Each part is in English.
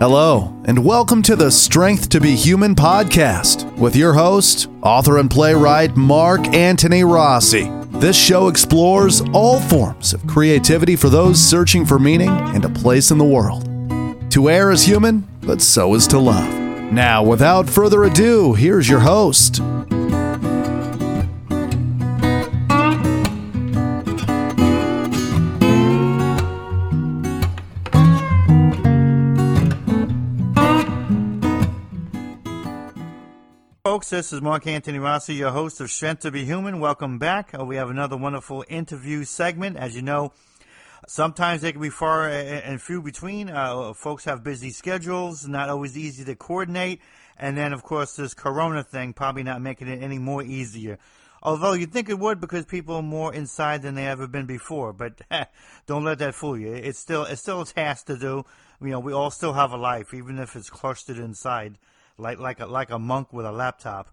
Hello, and welcome to the Strength to Be Human podcast with your host, author and playwright Mark Antony Rossi. This show explores all forms of creativity for those searching for meaning and a place in the world. To err is human, but so is to love. Now, without further ado, here's your host. Folks. This is Mark Antony Rossi, your host of Strength to Be Human. Welcome back. Uh, we have another wonderful interview segment. As you know, sometimes they can be far and few between. Uh, folks have busy schedules, not always easy to coordinate. And then, of course, this corona thing probably not making it any more easier. Although you'd think it would because people are more inside than they ever been before. But don't let that fool you. It's still, it's still a task to do. You know, we all still have a life, even if it's clustered inside like like a, like a monk with a laptop.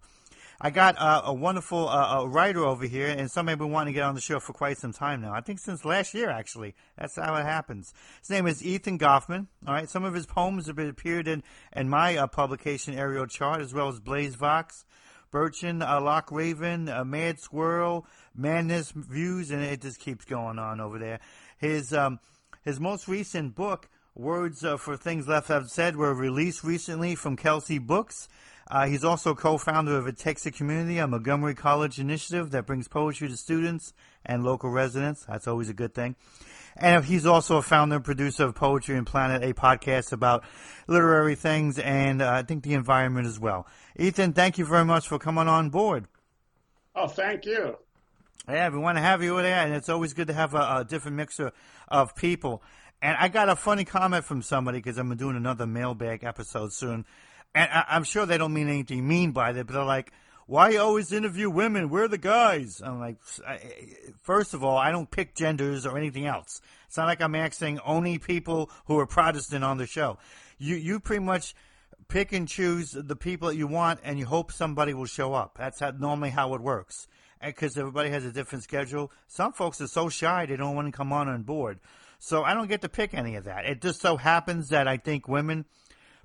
I got uh, a wonderful uh, a writer over here, and somebody been wanting to get on the show for quite some time now. I think since last year, actually. That's how it happens. His name is Ethan Goffman. All right, some of his poems have appeared in in my uh, publication, Ariel Chart, as well as BlazeVOX, Birchin, uh, Loch Raven, uh, Mad Swirl, Madness Views, and it just keeps going on over there. His um, his most recent book Words uh, for Things Left Unsaid were released recently from Kelsay Books. Uh, he's also co-founder of a Texas Community, a Montgomery College initiative that brings poetry to students and local residents. That's always a good thing. And he's also a founder and producer of Poetry and Planet, a podcast about literary things and uh, I think the environment as well. Ethan, thank you very much for coming on board. Oh, thank you. Yeah, we want to have you there, and it's always good to have a, a different mixture of people. And I got a funny comment from somebody because I'm doing another mailbag episode soon. And I, am sure they don't mean anything mean by it, but they're like, why always interview women? We're the guys. I'm like, first of all, I don't pick genders or anything else. It's not like I'm asking only people who are Protestant on the show. You, you pretty much pick and choose the people that you want and you hope somebody will show up. That's how, normally how it works. Because everybody has a different schedule. Some folks are so shy they don't want to come on on board. So I don't get to pick any of that. It just so happens that I think women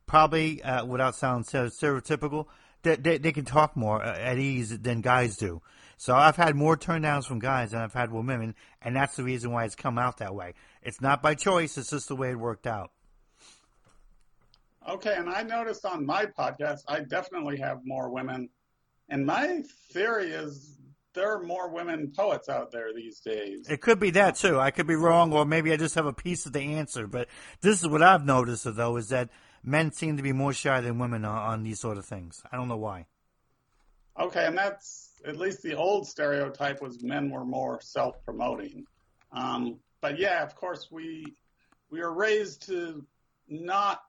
probably, uh, without sounding stereotypical, they, they, they, can talk more uh, at ease than guys do. So I've had more turndowns from guys than I've had with women, and that's the reason why it's come out that way. It's not by choice; it's just the way it worked out. Okay, and I noticed on my podcast, I definitely have more women. And my theory is there are more women poets out there these days. It could be that too. I could be wrong, or maybe I just have a piece of the answer. But this is what I've noticed, though, is that men seem to be more shy than women on, on these sort of things. I don't know why. Okay, and that's at least the old stereotype was men were more self-promoting. Um, but yeah, of course, we we are raised to not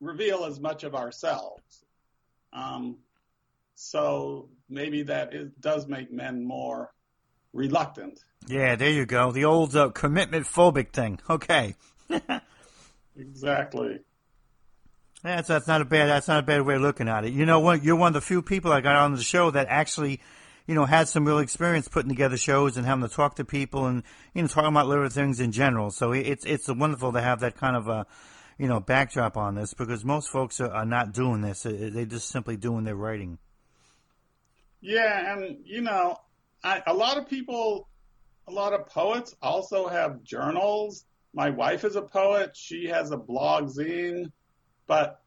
reveal as much of ourselves. Um, so maybe that is, does make men more reluctant. Yeah, there you go. The old uh, commitment phobic thing. Okay. exactly. That's that's not a bad that's not a bad way of looking at it. You know what? You're one of the few people I got on the show that actually, you know, had some real experience putting together shows and having to talk to people and you know talking about little things in general. So it's it's wonderful to have that kind of a you know backdrop on this because most folks are, are not doing this. They're just simply doing their writing. Yeah, and you know, I, a lot of people, a lot of poets also have journals. My wife is a poet; she has a blog zine, but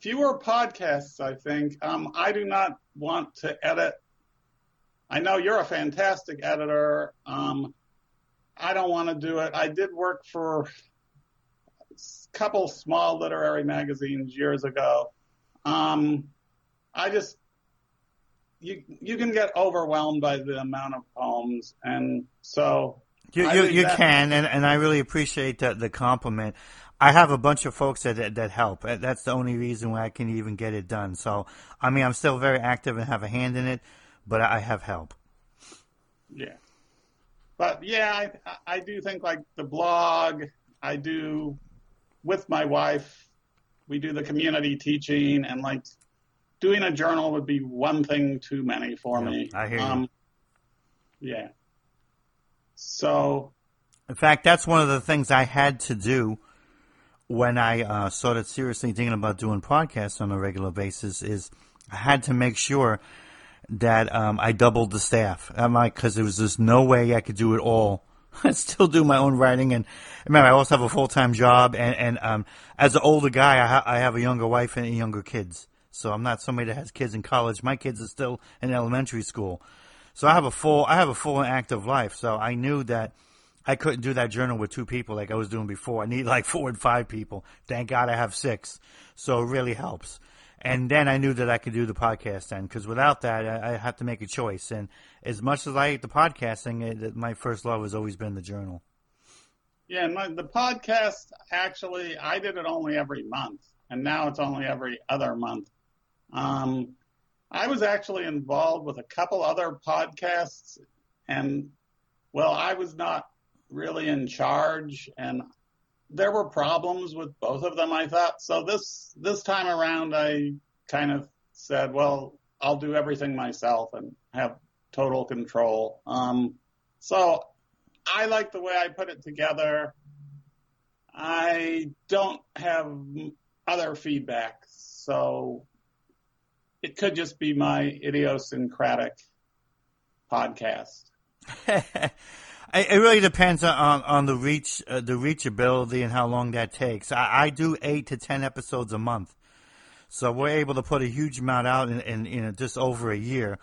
fewer podcasts. I think um, I do not want to edit. I know you're a fantastic editor. Um, I don't want to do it. I did work for a couple small literary magazines years ago. Um, I just you you can get overwhelmed by the amount of poems, and so you you, you can, and, and I really appreciate the, the compliment. I have a bunch of folks that, that, that help. That's the only reason why I can even get it done. So I mean, I'm still very active and have a hand in it, but I have help. Yeah, but yeah, I I do think like the blog. I do with my wife. We do the community teaching and like doing a journal would be one thing too many for yeah, me. I hear um, you. Yeah. So. In fact, that's one of the things I had to do when I uh, started seriously thinking about doing podcasts on a regular basis is I had to make sure that um, I doubled the staff. I'm like, because there was just no way I could do it all. I still do my own writing, and remember, I also have a full time job. And, and um, as an older guy, I, ha- I have a younger wife and younger kids. So I'm not somebody that has kids in college. My kids are still in elementary school. So I have a full, I have a full and active life. So I knew that I couldn't do that journal with two people like I was doing before. I need like four and five people. Thank God I have six. So it really helps. And then I knew that I could do the podcast then, because without that, I, I had to make a choice. And as much as I hate the podcasting, it, my first love has always been the journal. Yeah, my, the podcast actually, I did it only every month, and now it's only every other month. Um, I was actually involved with a couple other podcasts, and well, I was not really in charge, and there were problems with both of them. I thought so. This this time around, I kind of said, well, I'll do everything myself and have total control. Um, so I like the way I put it together. I don't have other feedback, so it could just be my idiosyncratic podcast. it really depends on on the reach, uh, the reachability, and how long that takes. I, I, do eight to ten episodes a month, so we're able to put a huge amount out in, in, in just over a year.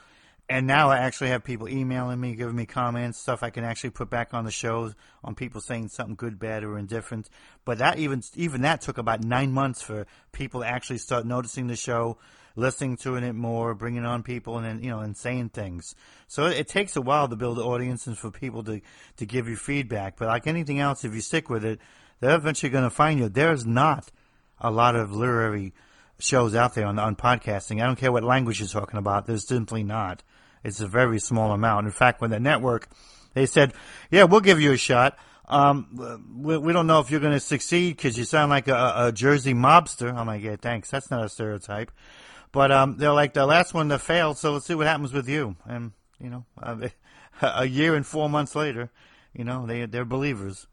And now I actually have people emailing me, giving me comments, stuff I can actually put back on the shows, on people saying something good, bad, or indifferent. But that even even that took about nine months for people to actually start noticing the show, listening to it more, bringing on people, and then you know, and saying things. So it, it takes a while to build audiences for people to to give you feedback. But like anything else, if you stick with it, they're eventually going to find you. There's not a lot of literary shows out there on on podcasting. I don't care what language you're talking about. There's simply not. It's a very small amount. In fact, when the network they said, "Yeah, we'll give you a shot." Um, we, we, don't know if you're going to succeed because you sound like a, a, Jersey mobster. I'm like, yeah, thanks. That's not a stereotype. But um, they're like the last one that failed, so let's see what happens with you. And you know, uh, a year and four months later, you know, they they're believers.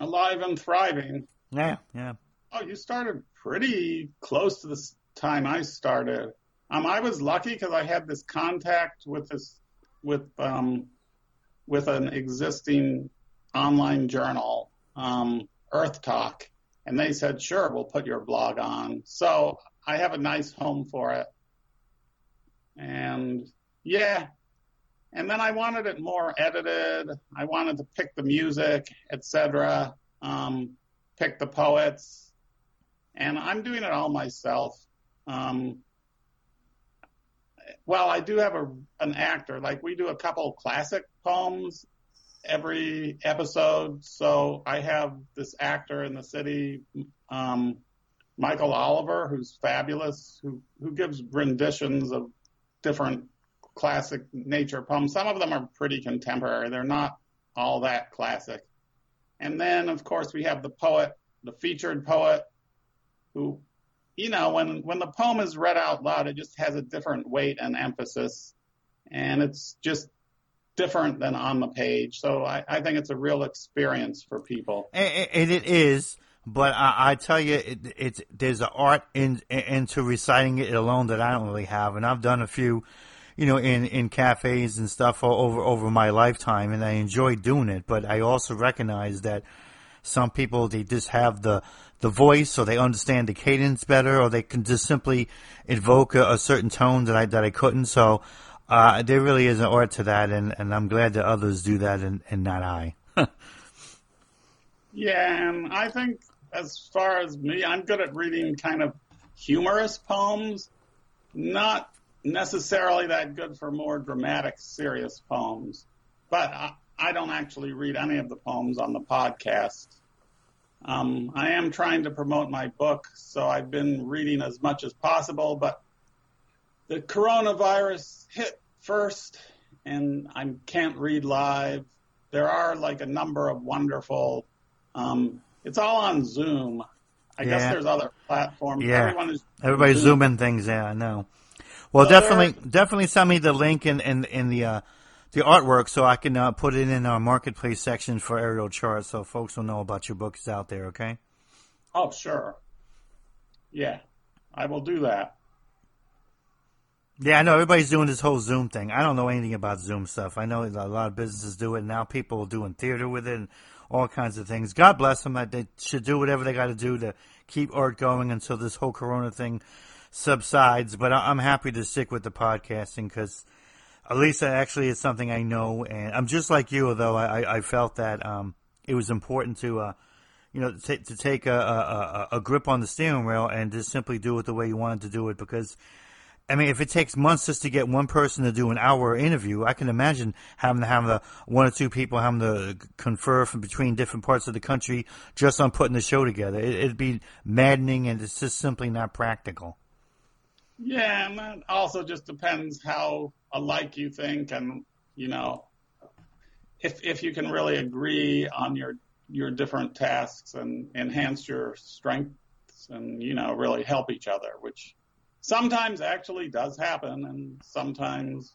Alive and thriving. Yeah, yeah. Oh, you started pretty close to the time I started. Um, I was lucky because I had this contact with this with um, with an existing online journal, um, Earth Talk, and they said, "Sure, we'll put your blog on." So I have a nice home for it. And yeah. And then I wanted it more edited. I wanted to pick the music, etc. Um, pick the poets. And I'm doing it all myself. Um, well, I do have a an actor. Like we do a couple classic poems every episode. So I have this actor in the city, um, Michael Oliver, who's fabulous, who who gives renditions of different classic nature poems. Some of them are pretty contemporary; they're not all that classic. And then, of course, we have the poet, the featured poet, who, you know, when when the poem is read out loud, it just has a different weight and emphasis, and it's just different than on the page. So I, I think it's a real experience for people. And it is. But I, I tell you, it, it's there's an art in into reciting it alone that I don't really have, and I've done a few, you know, in in cafes and stuff over over my lifetime, and I enjoy doing it. But I also recognize that some people they just have the the voice, or they understand the cadence better, or they can just simply invoke a, a certain tone that I that I couldn't. So uh, there really is an art to that, and, and I'm glad that others do that, and, and not I. yeah, and I think as far as me, I'm good at reading kind of humorous poems, not necessarily that good for more dramatic, serious poems. But I, I don't actually read any of the poems on the podcast. Um, I am trying to promote my book, so I've been reading as much as possible, but the coronavirus hit first, and I can't read live. There are like a number of wonderful um, it's all on Zoom. I yeah. guess there's other platforms. Yeah, Everyone is everybody's Zoom. zooming things. Yeah, I know. Well, definitely, definitely send me the link in in, in the uh, the artwork so I can uh, put it in our marketplace section for Ariel Charts, so folks will know about your books out there. Okay. Oh, sure. Yeah, I will do that. Yeah, I know everybody's doing this whole Zoom thing. I don't know anything about Zoom stuff. I know a lot of businesses do it. Now people are doing theater with it and all kinds of things. God bless them. They should do whatever they got to do to keep art going until this whole Corona thing subsides. But I'm happy to stick with the podcasting because at least actually is something I know. And I'm just like you, although I, I felt that um, it was important to. Uh, you know, to, to take a, a, a grip on the steering wheel and just simply do it the way you wanted to do it because I mean, if it takes months just to get one person to do an hour interview, I can imagine having to have the one or two people having to confer from between different parts of the country just on putting the show together. It, would be maddening, and it's just simply not practical. Yeah, and that also just depends how alike you think, and you know, if if you can really agree on your your different tasks and enhance your strengths, and you know, really help each other, which sometimes actually does happen and sometimes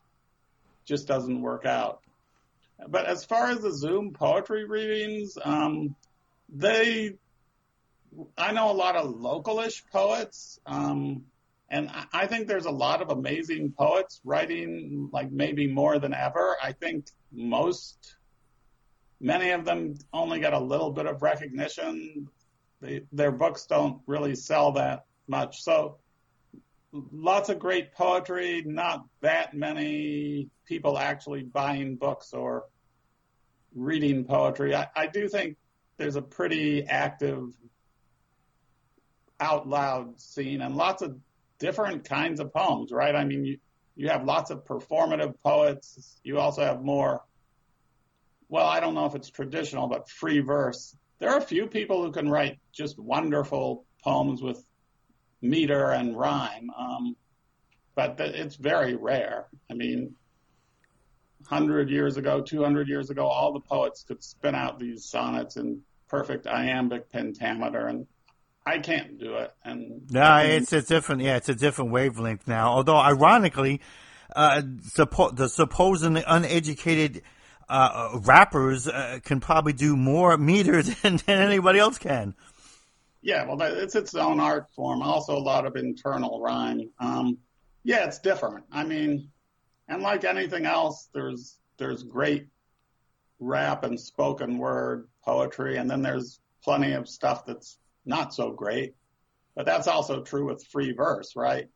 just doesn't work out. But as far as the Zoom poetry readings, um, they, I know a lot of localish poets, um, and I think there's a lot of amazing poets writing like maybe more than ever. I think most, many of them only get a little bit of recognition. They, their books don't really sell that much. So lots of great poetry, not that many people actually buying books or reading poetry. I, I do think there's a pretty active out loud scene and lots of different kinds of poems, right? I mean, you, you have lots of performative poets. You also have more, well, I don't know if it's traditional, but free verse. There are a few people who can write just wonderful poems with meter and rhyme. Um, but it's very rare. I mean, 100 years ago, 200 years ago, all the poets could spin out these sonnets in perfect iambic pentameter, and I can't do it. And no, it's a different, yeah, it's a different wavelength now. Although, ironically, uh, suppo- the supposedly uneducated uh, rappers uh, can probably do more meter than, than anybody else can. Yeah, well, that, it's its own art form. Also, a lot of internal rhyme. Um, yeah, it's different. I mean, and like anything else, there's there's great rap and spoken word poetry, and then there's plenty of stuff that's not so great. But that's also true with free verse, right?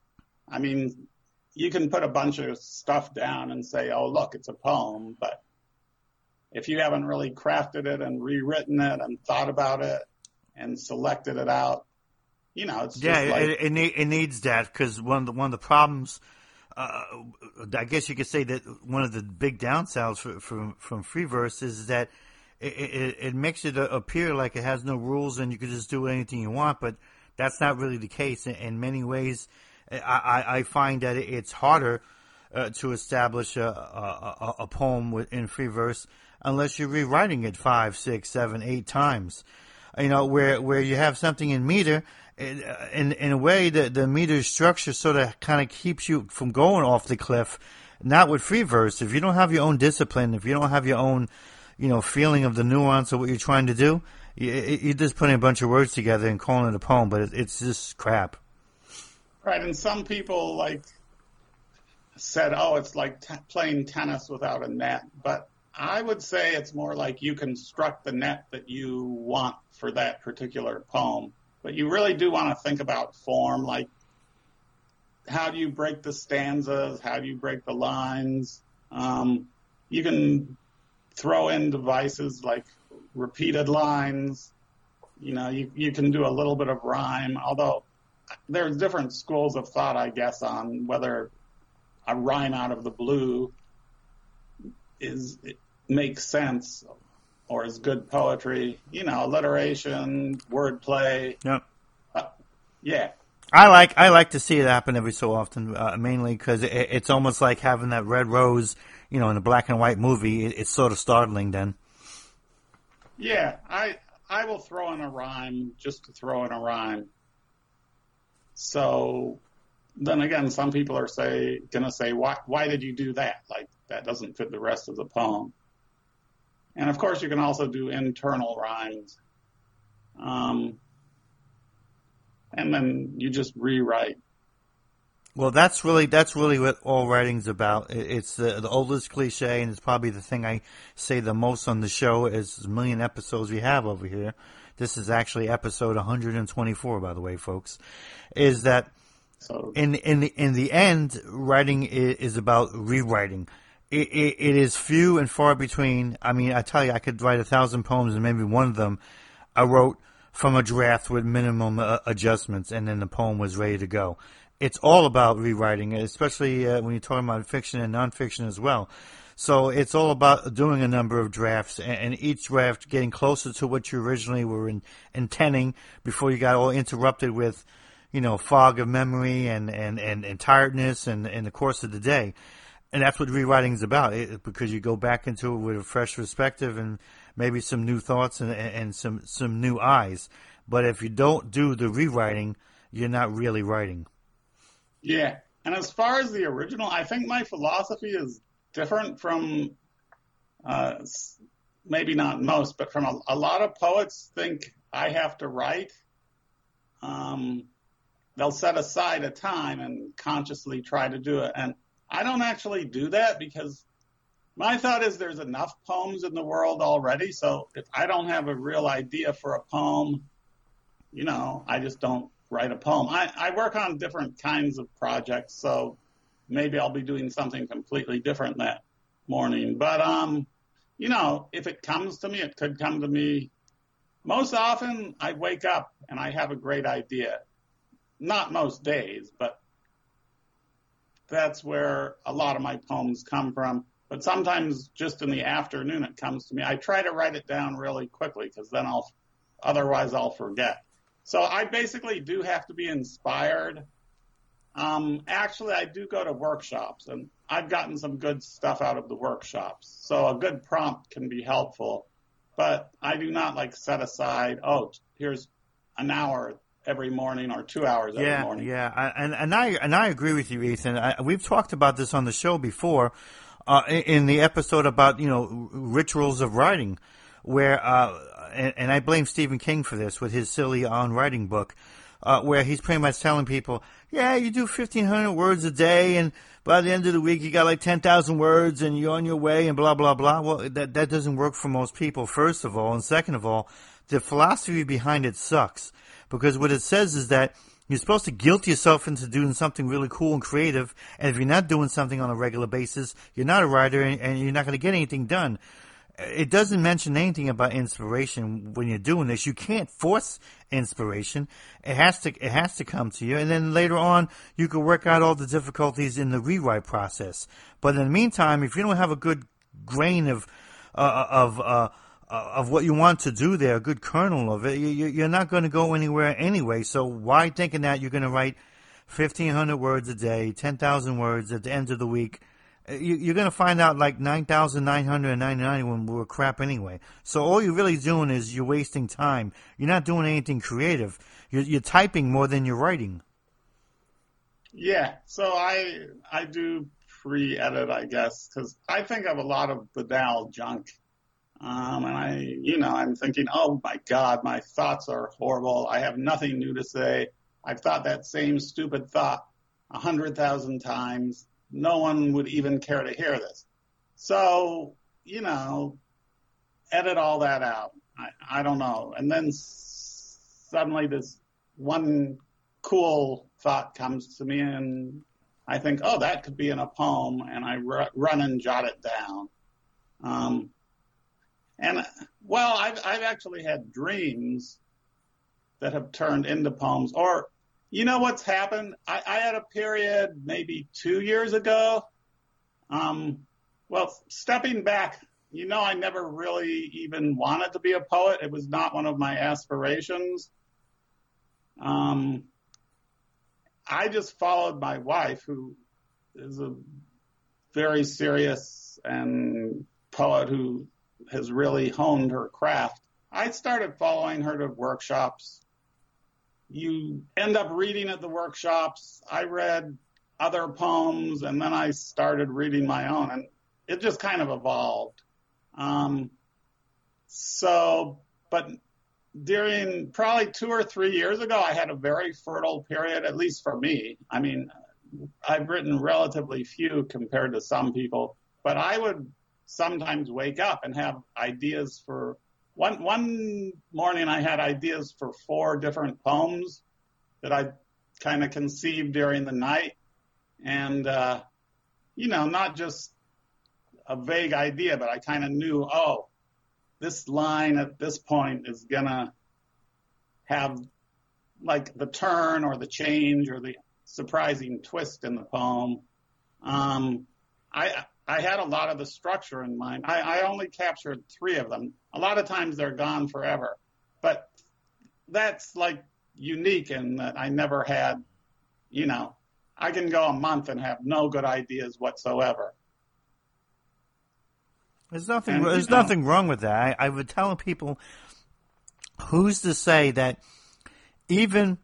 I mean, you can put a bunch of stuff down and say, "Oh, look, it's a poem," but if you haven't really crafted it and rewritten it and thought about it and selected it out. You know, it's yeah, like, it, it, it, needs that because one of the one of the problems, uh, I guess you could say that one of the big downsides for, from from free verse is that it, it, it makes it appear like it has no rules and you can just do anything you want, but that's not really the case. In, in many ways, I, I find that it's harder uh, to establish a, a, a poem in free verse unless you're rewriting it five, six, seven, eight times you know, where where you have something in meter, uh, in in a way the the meter structure sort of kind of keeps you from going off the cliff. Not with free verse. If you don't have your own discipline, if you don't have your own, you know, feeling of the nuance of what you're trying to do, you, you're just putting a bunch of words together and calling it a poem, but it's just crap. Right, and some people like said, "Oh, it's like t- playing tennis without a net," but I would say it's more like you construct the net that you want for that particular poem. But you really do want to think about form, like how do you break the stanzas? How do you break the lines? Um, you can throw in devices like repeated lines. You know, you, you can do a little bit of rhyme, although there's different schools of thought, I guess, on whether a rhyme out of the blue is makes sense or is good poetry. You know, alliteration, wordplay. Yep. Uh, yeah. I like I like to see it happen every so often, uh, mainly because it, it's almost like having that red rose, you know, in a black and white movie. It, it's sort of startling then. Yeah, I I will throw in a rhyme just to throw in a rhyme. So then again, some people are say gonna say why why did you do that? Like that doesn't fit the rest of the poem. And of course, you can also do internal rhymes. Um, and then you just rewrite. Well, that's really that's really what all writing's about. It's the, the oldest cliche, and it's probably the thing I say the most on the show. Is a million episodes we have over here. This is actually episode 124, by the way, folks. Is that so, in in the, in the end, writing is, is about rewriting. It, it, it is few and far between. I mean, I tell you, I could write a thousand poems, and maybe one of them I wrote from a draft with minimum uh, adjustments, and then the poem was ready to go it's all about rewriting, especially uh, when you're talking about fiction and nonfiction as well. So it's all about doing a number of drafts, and, each draft getting closer to what you originally were in, intending before you got all interrupted with, you know, fog of memory and and and, and tiredness and in the course of the day. And that's what rewriting is about, it, because you go back into it with a fresh perspective and maybe some new thoughts and, and some some new eyes. But if you don't do the rewriting, you're not really writing. Yeah. And as far as the original, I think my philosophy is different from uh, maybe not most, but from a, a, lot of poets think I have to write. Um, they'll set aside a time and consciously try to do it. And I don't actually do that because my thought is there's enough poems in the world already. So if I don't have a real idea for a poem, you know, I just don't write a poem. I, I work on different kinds of projects, so maybe I'll be doing something completely different that morning. But um, you know, if it comes to me, it could come to me. Most often, I wake up and I have a great idea. Not most days, but that's where a lot of my poems come from. But sometimes, just in the afternoon, it comes to me. I try to write it down really quickly because then I'll, otherwise, I'll forget. So I basically do have to be inspired. Um, actually, I do go to workshops, and I've gotten some good stuff out of the workshops. So a good prompt can be helpful, but I do not like set aside. Oh, here's an hour every morning or two hours every morning. Yeah, I, and and I and I agree with you, Ethan. I, we've talked about this on the show before, uh, in the episode about you know rituals of writing, where uh, and, and I blame Stephen King for this with his silly on writing book, uh, where he's pretty much telling people, yeah, you do 1,500 words a day, and by the end of the week, you got like 10,000 words, and you're on your way, and blah, blah, blah. Well, that, that doesn't work for most people, first of all. And second of all, the philosophy behind it sucks. Because what it says is that you're supposed to guilt yourself into doing something really cool and creative, and if you're not doing something on a regular basis, you're not a writer, and, and you're not going to get anything done it doesn't mention anything about inspiration when you're doing this. You can't force inspiration. It has to it has to come to you, and then later on you can work out all the difficulties in the rewrite process. But in the meantime, if you don't have a good grain of uh, of uh, Uh, of what you want to do there, a good kernel of it, you, are not going to go anywhere anyway. So why thinking that you're going to write fifteen hundred words a day, ten thousand words at the end of the week? Uh, you, are going to find out like 9,999 when we were crap anyway. So all you're really doing is you're wasting time. You're not doing anything creative. You're, you're typing more than you're writing. Yeah. So I, I do pre-edit, I guess, because I think of a lot of banal junk. Um, and I, you know, I'm thinking, oh my God, my thoughts are horrible. I have nothing new to say. I've thought that same stupid thought a hundred thousand times no one would even care to hear this. So, you know, edit all that out. I, I don't know. And then suddenly this one cool thought comes to me and I think, oh, that could be in a poem, and I r- run and jot it down. Um, and well, I've, I've actually had dreams that have turned into poems, or you know what's happened? I, I had a period maybe two years ago. Um, well, stepping back, you know, I never really even wanted to be a poet. It was not one of my aspirations. Um, I just followed my wife, who is a very serious and poet who has really honed her craft. I started following her to workshops you end up reading at the workshops. I read other poems and then I started reading my own and it just kind of evolved. Um, so, but during probably two or three years ago, I had a very fertile period, at least for me. I mean, I've written relatively few compared to some people, but I would sometimes wake up and have ideas for one one morning I had ideas for four different poems that I kind of conceived during the night and uh, you know not just a vague idea but I kind of knew oh this line at this point is gonna have like the turn or the change or the surprising twist in the poem. Um, I I had a lot of the structure in mind. I, I only captured three of them. A lot of times they're gone forever, but that's like unique in that I never had, you know, I can go a month and have no good ideas whatsoever. There's nothing. And, there's know, nothing wrong with that. I, I would tell people, who's to say that even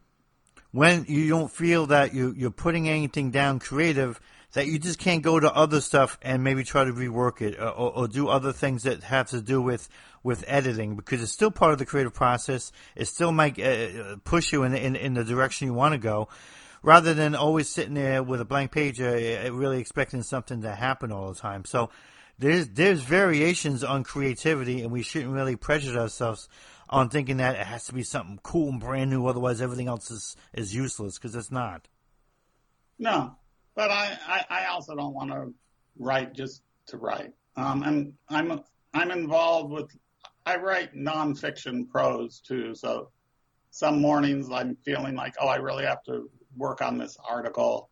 when you don't feel that you, you're putting anything down creative, that you just can't go to other stuff and maybe try to rework it or, or, or, do other things that have to do with with editing because it's still part of the creative process. It still might uh, uh push you in, in in the direction you want to go, rather than always sitting there with a blank page, uh, uh, really expecting something to happen all the time. So there's there's variations on creativity, and we shouldn't really prejudice ourselves on thinking that it has to be something cool and brand new. Otherwise, everything else is is useless because it's not. No, but I, I, I also don't want to write just to write. Um, and I'm I'm involved with I write nonfiction prose too. So some mornings I'm feeling like oh I really have to work on this article,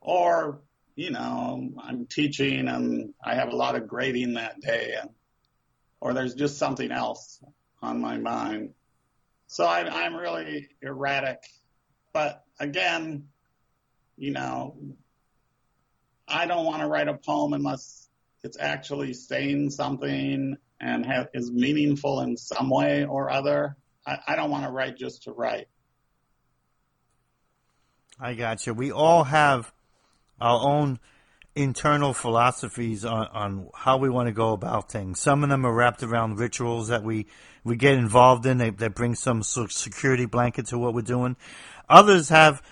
or you know I'm teaching and I have a lot of grading that day, and or there's just something else on my mind. So I, I'm really erratic, but again, you know, I don't want to write a poem unless it's actually saying something and have, is meaningful in some way or other. I, I don't want to write just to write. I got you. We all have our own internal philosophies on, on how we want to go about things. Some of them are wrapped around rituals that we, we get involved in. They, that bring some sort of security blanket to what we're doing. Others have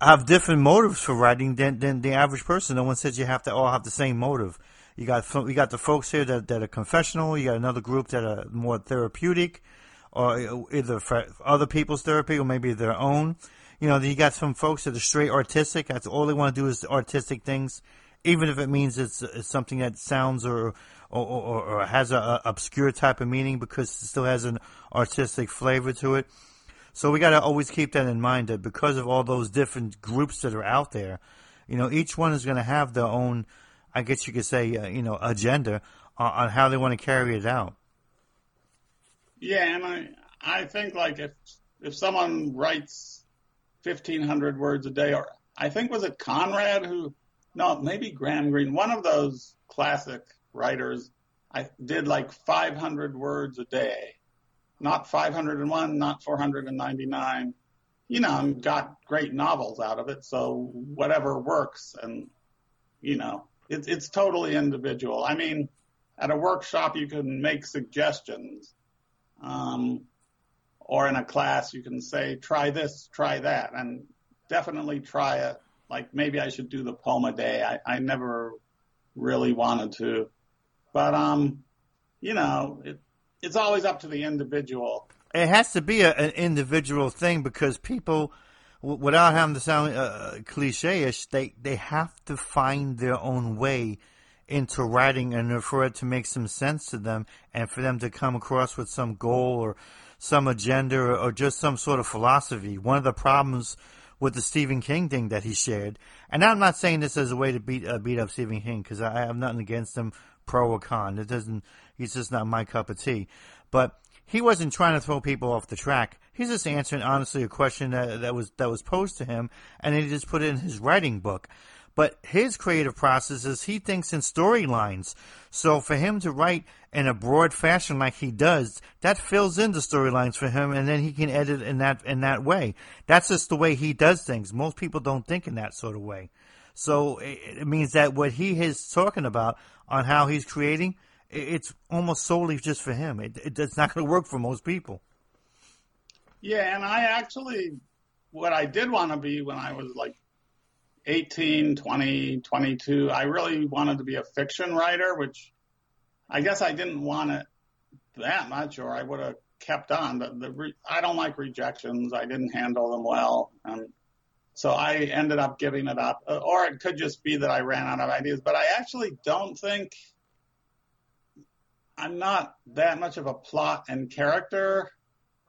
have different motives for writing than, than the average person. No one says you have to all have the same motive. You got you got the folks here that, that are confessional. You got another group that are more therapeutic, or either for other people's therapy or maybe their own. You know, you got some folks that are straight artistic. That's all they want to do is artistic things, even if it means it's, it's something that sounds or or, or, or has a, a obscure type of meaning because it still has an artistic flavor to it. So we got to always keep that in mind that because of all those different groups that are out there, you know, each one is going to have their own, I guess you could say, uh, you know, agenda on, on how they want to carry it out. Yeah, and I I think like if if someone writes fifteen hundred words a day, or I think was it Conrad who, no, maybe Graham Greene, one of those classic writers, I did like five hundred words a day not 501, not 499. You know, got great novels out of it. So whatever works, and you know, it's it's totally individual. I mean, at a workshop you can make suggestions, um, or in a class you can say try this, try that, and definitely try it. Like maybe I should do the poem a day. I, I never really wanted to, but um, you know, it, it's always up to the individual. It has to be a, an individual thing because people, w- without having to sound uh, cliche-ish, they they have to find their own way into writing and for it to make some sense to them and for them to come across with some goal or some agenda or, just some sort of philosophy. One of the problems with the Stephen King thing that he shared, and I'm not saying this as a way to beat uh, beat up Stephen King because I have nothing against him, pro or con. It doesn't He's just not my cup of tea. But he wasn't trying to throw people off the track. He's just answering honestly a question that, that was that was posed to him, and he just put it in his writing book. But his creative process is he thinks in storylines. So for him to write in a broad fashion like he does, that fills in the storylines for him, and then he can edit in that in that way. That's just the way he does things. Most people don't think in that sort of way. So it means that what he is talking about on how he's creating it's almost solely just for him. It, it it's not going to work for most people. Yeah, and I actually, what I did want to be when I was like 18, 20, 22, I really wanted to be a fiction writer, which I guess I didn't want it that much, or I would have kept on. But the re- I don't like rejections. I didn't handle them well, and so I ended up giving it up. Or it could just be that I ran out of ideas. But I actually don't think I'm not that much of a plot and character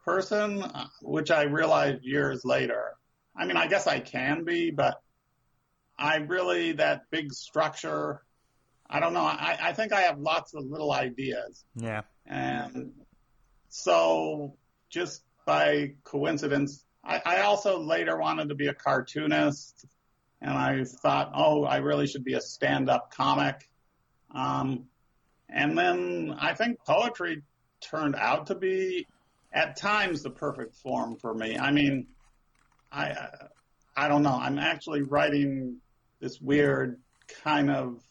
person, which I realized years later. I mean, I guess I can be, but I really that big structure. I don't know. I, I think I have lots of little ideas. Yeah. And so just by coincidence, I, I also later wanted to be a cartoonist and I thought, oh, I really should be a stand up comic. Um, and then I think poetry turned out to be at times the perfect form for me. I mean, I, I don't know. I'm actually writing this weird kind of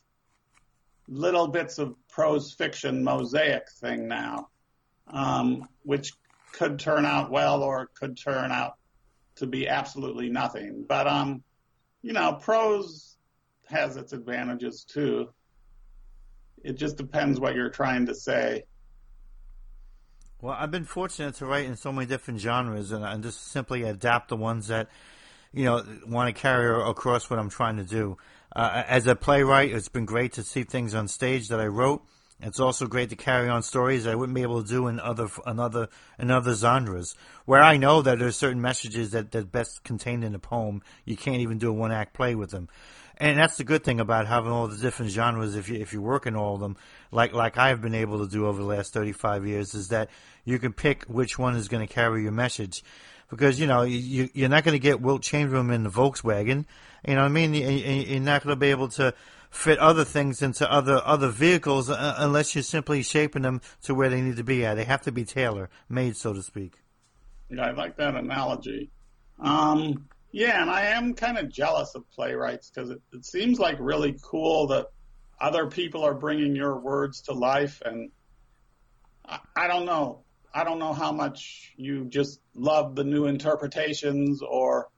little bits of prose fiction mosaic thing now, um, which could turn out well or could turn out to be absolutely nothing. But um, you know, prose has its advantages too. It just depends what you're trying to say. Well, I've been fortunate to write in so many different genres, and I just simply adapt the ones that you know want to carry across what I'm trying to do. Uh, as a playwright, it's been great to see things on stage that I wrote. It's also great to carry on stories I wouldn't be able to do in other another in other genres, where I know that there's certain messages that that best contained in a poem. You can't even do a one act play with them, and that's the good thing about having all the different genres. If you if you work in all of them, like like I've been able to do over the last 35 years, is that you can pick which one is going to carry your message because you know you, you're not going to get Wilt Chamberlain in the Volkswagen. You know what I mean? You're not going to be able to fit other things into other other vehicles uh, unless you're simply shaping them to where they need to be at. They have to be tailor made, so to speak. Yeah, I like that analogy. Um, yeah, and I am kind of jealous of playwrights because it, it seems like really cool that other people are bringing your words to life, and I, I don't know. I don't know how much you just love the new interpretations, or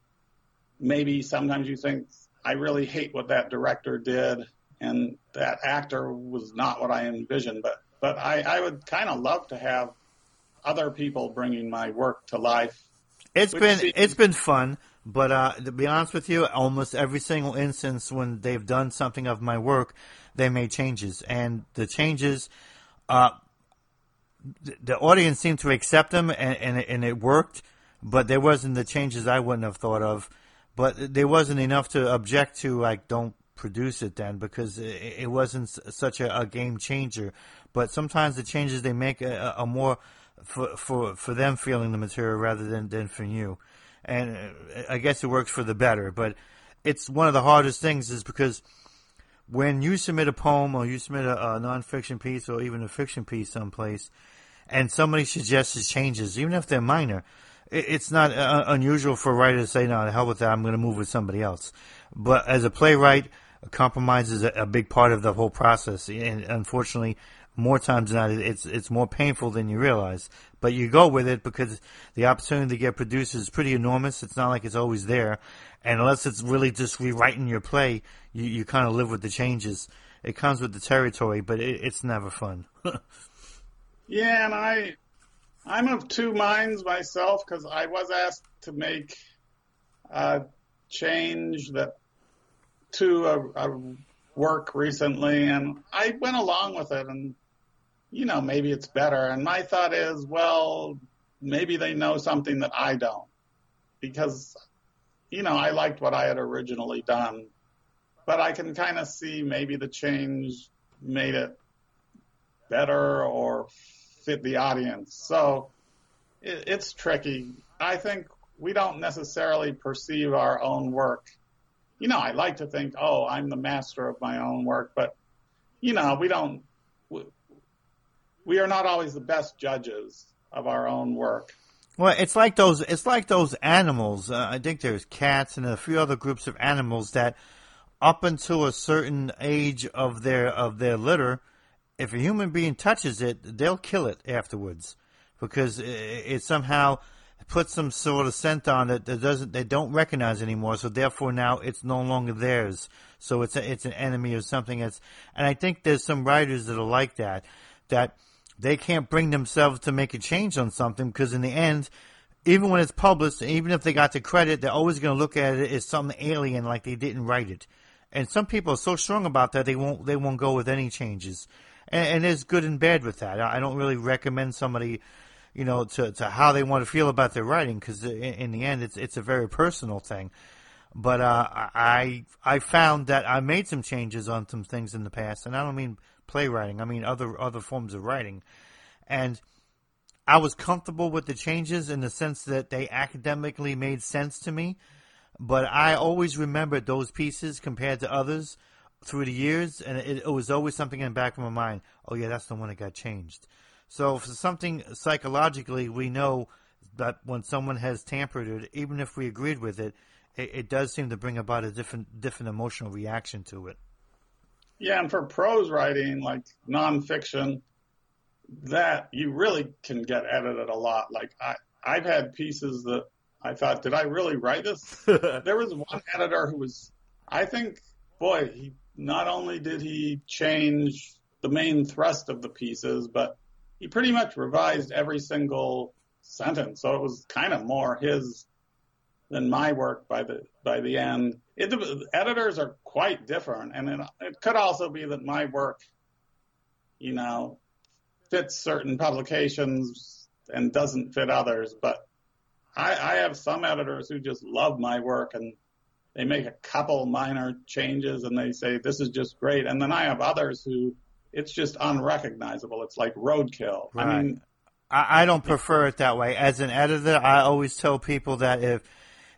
maybe sometimes you think I really hate what that director did, and that actor was not what I envisioned. But but I, I would kind of love to have other people bringing my work to life. It's been seems- it's been fun, but uh, to be honest with you, almost every single instance when they've done something of my work, they made changes, and the changes. Uh, the audience seemed to accept them, and, and, and it worked, but there wasn't the changes I wouldn't have thought of but there wasn't enough to object to. Like, don't produce it then because it, wasn't such a, a, game changer. But sometimes the changes they make are, are more for, for for them feeling the material rather than than for you. And uh, I guess it works for the better. But it's one of the hardest things is because when you submit a poem or you submit a, a nonfiction piece or even a fiction piece someplace, and somebody suggests changes, even if they're minor, it's not uh, unusual for a writer to say, "No, the hell with that. I'm going to move with somebody else." But as a playwright, a compromise is a, a, big part of the whole process, and unfortunately, more times than not, it's it's more painful than you realize. But you go with it because the opportunity to get produced is pretty enormous. It's not like it's always there, and unless it's really just rewriting your play, you you kind of live with the changes. It comes with the territory, but it, it's never fun. yeah, and I I'm of two minds myself because I was asked to make a change that to a, a work recently, and I went along with it, and you know maybe it's better. And my thought is, well, maybe they know something that I don't, because you know I liked what I had originally done, but I can kind of see maybe the change made it better or fit the audience. So it, it's tricky. I think we don't necessarily perceive our own work. You know, I like to think, oh, I'm the master of my own work, but you know, we don't. We, are not always the best judges of our own work. Well, it's like those. It's like those animals. Uh, I think there's cats and a few other groups of animals that, up until a certain age of their of their litter, if a human being touches it, they'll kill it afterwards because it, it somehow puts some sort of scent on it that doesn't they don't recognize anymore. So therefore now it's no longer theirs. So it's a, it's an enemy or something that's. And I think there's some writers that are like that, that they can't bring themselves to make a change on something because in the end, even when it's published, even if they got the credit, they're always going to look at it as something alien, like they didn't write it. And some people are so strong about that they won't they won't go with any changes. And, and there's good and bad with that. I don't really recommend somebody you know, to, to how they want to feel about their writing because in, in, the end, it's it's a very personal thing. But uh, I I found that I made some changes on some things in the past, and I don't mean playwriting. I mean other other forms of writing, and I was comfortable with the changes in the sense that they academically made sense to me. But I always remembered those pieces compared to others through the years, and it, it was always something in the back of my mind. Oh yeah, that's the one that got changed. So for something psychologically, we know that when someone has tampered it, even if we agreed with it, it, it does seem to bring about a different different emotional reaction to it. Yeah, and for prose writing, like nonfiction, that you really can get edited a lot. Like I, I've had pieces that I thought, did I really write this? there was one editor who was, I think, boy, he not only did he change the main thrust of the pieces, but he pretty much revised every single sentence. So it was kind of more his than my work by the by the end. It, editors are quite different, and it, it could also be that my work, you know, fits certain publications and doesn't fit others. But I, I have some editors who just love my work and they make a couple minor changes and they say this is just great, and then I have others who it's just unrecognizable. It's like roadkill. Right. I mean, I, I don't prefer it that way. As an editor, I always tell people that if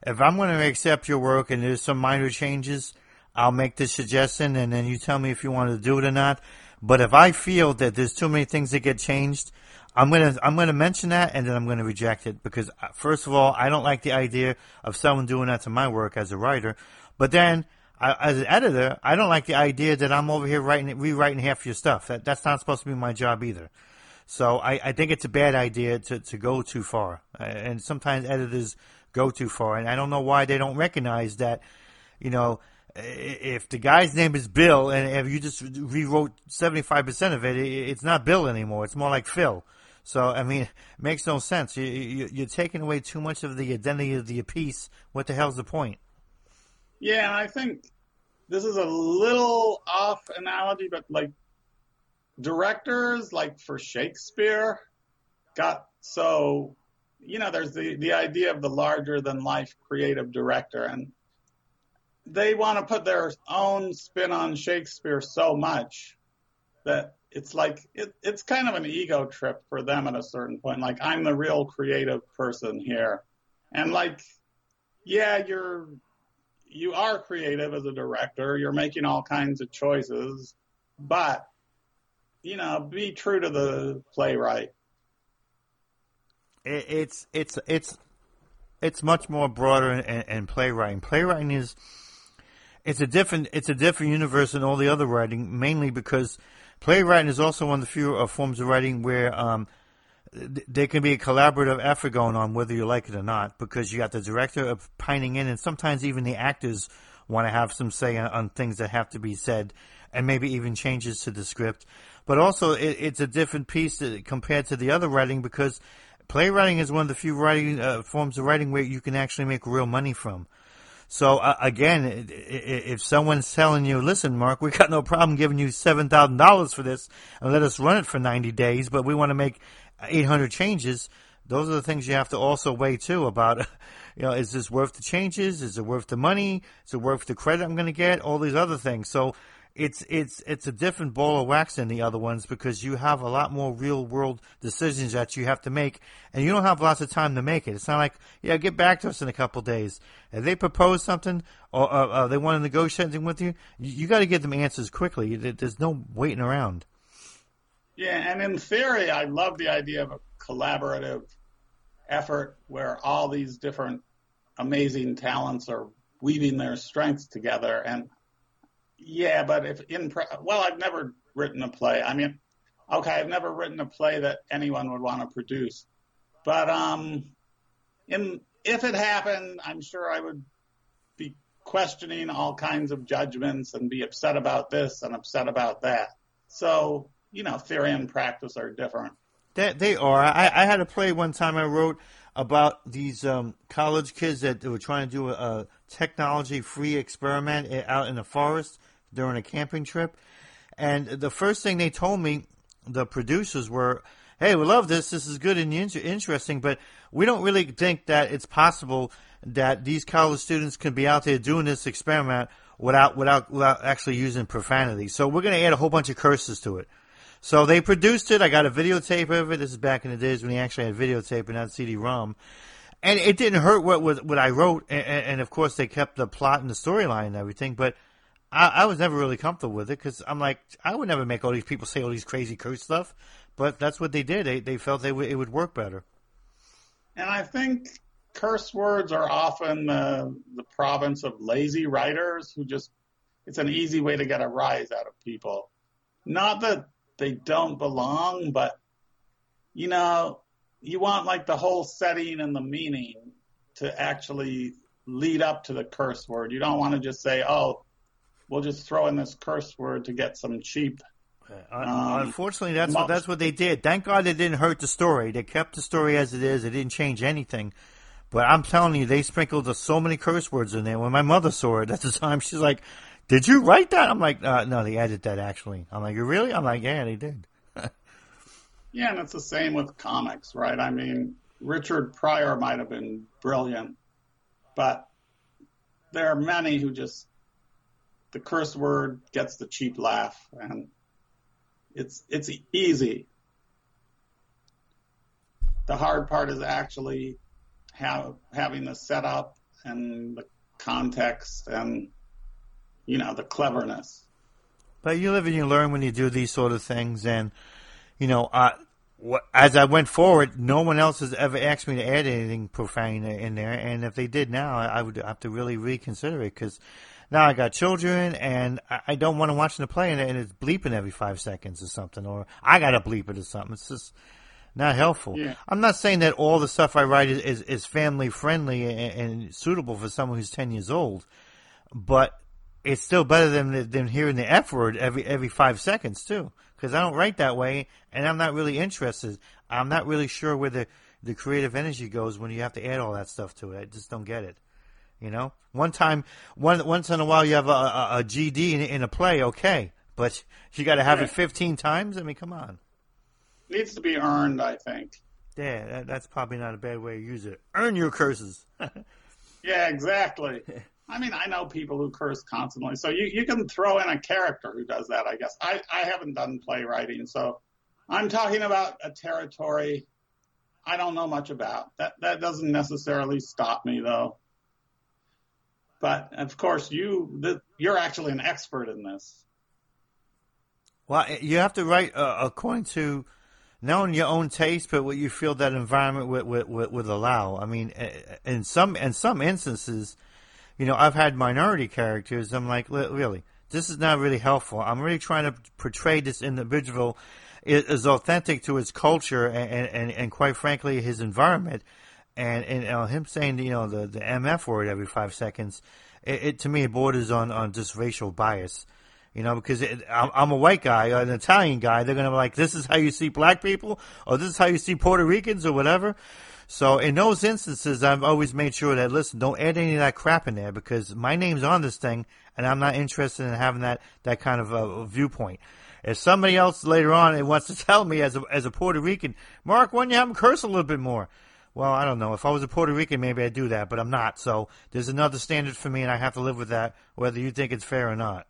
if I'm going to accept your work and there's some minor changes, I'll make the suggestion, and then you tell me if you want to do it or not. But if I feel that there's too many things that get changed, I'm gonna I'm gonna mention that, and then I'm gonna reject it because uh, first of all, I don't like the idea of someone doing that to my work as a writer. But then I, as an editor, I don't like the idea that I'm over here writing, rewriting half your stuff. That, that's not supposed to be my job either. So I, I think it's a bad idea to, to go too far. And sometimes editors go too far. And I don't know why they don't recognize that, you know, if the guy's name is Bill and if you just rewrote 75% of it, it's not Bill anymore. It's more like Phil. So, I mean, makes no sense. You, you, you're taking away too much of the identity of the piece. What the hell's the point? Yeah, I think this is a little off analogy, but like directors, like for Shakespeare, got so you know, there's the the idea of the larger than life creative director, and they want to put their own spin on Shakespeare so much that it's like it, it's kind of an ego trip for them at a certain point. Like I'm the real creative person here, and like, yeah, you're you are creative as a director. You're making all kinds of choices, but you know, be true to the playwright. It's it's it's it's much more broader in, in playwriting. Playwriting is it's a different it's a different universe than all the other writing, mainly because playwriting is also one of the few uh, forms of writing where um, there can be a collaborative effort going on, whether you like it or not, because you got the director of pining in, and sometimes even the actors want to have some say on, on things that have to be said, and maybe even changes to the script. But also, it, it's a different piece to, compared to the other writing because playwriting is one of the few writing uh, forms of writing where you can actually make real money from. So uh, again, if someone's telling you, "Listen, Mark, we got no problem giving you seven thousand dollars for this, and let us run it for ninety days, but we want to make 800 changes, those are the things you have to also weigh too about, you know, is this worth the changes? Is it worth the money? Is it worth the credit I'm going to get? All these other things. So it's it's it's a different ball of wax than the other ones because you have a lot more real world decisions that you have to make, and you don't have lots of time to make it. It's not like yeah, get back to us in a couple days. If they propose something or uh, uh, they want to negotiate something with you, you, you got to get them answers quickly. There's no waiting around. Yeah, and in theory, I love the idea of a collaborative effort where all these different amazing talents are weaving their strengths together. And yeah, but if in well, I've never written a play. I mean, okay, I've never written a play that anyone would want to produce, but um, in if it happened, I'm sure I would be questioning all kinds of judgments and be upset about this and upset about that. So, you know, theory and practice are different. They, they are. I, I had a play one time I wrote about these um, college kids that were trying to do a, a technology-free experiment out in the forest during a camping trip. And the first thing they told me, the producers were, "Hey, we love this. This is good and interesting, but we don't really think that it's possible that these college students can be out there doing this experiment without without without actually using profanity. So we're going to add a whole bunch of curses to it." So they produced it. I got a videotape of it. This is back in the days when he actually had videotape and not CD-ROM. And it didn't hurt what what, what I wrote, and, and, of course they kept the plot and the storyline and everything. But I, I was never really comfortable with it because I'm like, I would never make all these people say all these crazy curse stuff. But that's what they did. They they felt they w- it would work better. And I think curse words are often the the province of lazy writers who just it's an easy way to get a rise out of people. Not that they don't belong, but you know, you want like the whole setting and the meaning to actually lead up to the curse word. You don't want to just say, "Oh, we'll just throw in this curse word to get some cheap." Um, Unfortunately, that's what that's what they did. Thank God it didn't hurt the story. They kept the story as it is. It didn't change anything. But I'm telling you, they sprinkled so many curse words in there. When my mother saw it at the time, she's like, did you write that? I'm like, uh, no, they added that actually. I'm like, you really? I'm like, yeah, they did. yeah, and it's the same with comics, right? I mean, Richard Pryor might have been brilliant, but there are many who just the curse word gets the cheap laugh, and it's it's easy. The hard part is actually have, having the setup and the context and you know, the cleverness. But you live and you learn when you do these sort of things, and you know, uh, as I went forward, no one else has ever asked me to add anything profane in there, and if they did now, I would have to really reconsider it because now I got children, and I don't want to watch the play, and it's bleeping every five seconds or something, or I got to bleep it or something. It's just not helpful. Yeah. I'm not saying that all the stuff I write is, is, is family friendly and, and, suitable for someone who's 10 years old, but it's still better than than hearing the F word every every five seconds too. Because I don't write that way, and I'm not really interested. I'm not really sure where the the creative energy goes when you have to add all that stuff to it. I just don't get it. You know, one time, one once in a while, you have a, a, a GD in, in, a play, okay, but you got to have yeah. it 15 times. I mean, come on. Needs to be earned, I think. Yeah, that, that's probably not a bad way to use it. Earn your curses. yeah, exactly. I mean, I know people who curse constantly, so you, you can throw in a character who does that, I guess. I, I haven't done playwriting, so I'm talking about a territory I don't know much about. That that doesn't necessarily stop me though. But of course, you you're actually an expert in this. Well, eh, you have to write uh, according to knowing your own taste, but what you feel that environment would, would, would allow. I mean, eh, eh, in some in some instances, you know, I've had minority characters. I'm like, really, this is not really helpful. I'm really trying to portray this individual as authentic to his culture and, and, and quite frankly, his environment. And, and know, him saying, you know, the, the MF word every five seconds, it, it to me it borders on, on just racial bias. You know, because it, I'm, I'm a white guy, an Italian guy. They're to be like, this is how you see black people, or this is how you see Puerto Ricans, or whatever. So in those instances, I've always made sure that listen, don't add any of that crap in there because my name's on this thing, and I'm not interested in having that that kind of a viewpoint. If somebody else later on wants to tell me as a as a Puerto Rican, Mark, why don't you have them curse a little bit more? Well, I don't know. If I was a Puerto Rican, maybe I'd do that, but I'm not. So there's another standard for me, and I have to live with that, whether you think it's fair or not.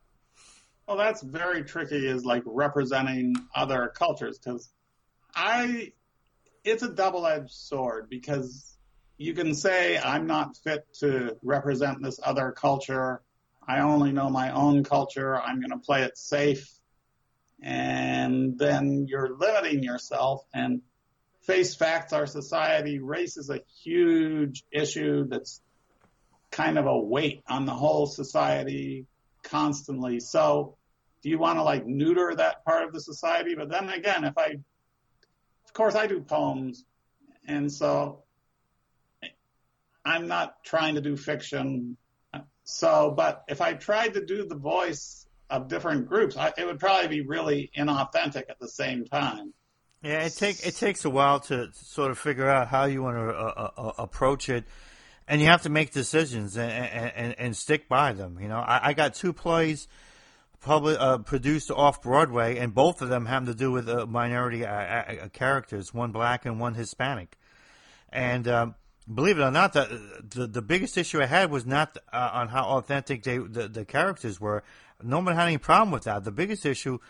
Well, that's very tricky. Is like representing other cultures because I it's a double-edged sword because you can say I'm not fit to represent this other culture. I only know my own culture. I'm going to play it safe. And then you're limiting yourself and face facts. Our society, race is a huge issue that's kind of a weight on the whole society constantly. So do you want to like neuter that part of the society? But then again, if I of course, I do poems, and so I'm not trying to do fiction. So, but if I tried to do the voice of different groups, I, it would probably be really inauthentic at the same time. Yeah, it take it takes a while to sort of figure out how you want to uh, uh, uh, approach it, and you have to make decisions and and, and stick by them. You know, I, I got two plays public uh, produced off Broadway, and both of them have to do with uh, minority uh, characters, one black and one Hispanic, and. Um, believe it or not, the, the, the biggest issue I had was not on how authentic they, the the characters were. No one had any problem with that. The biggest issue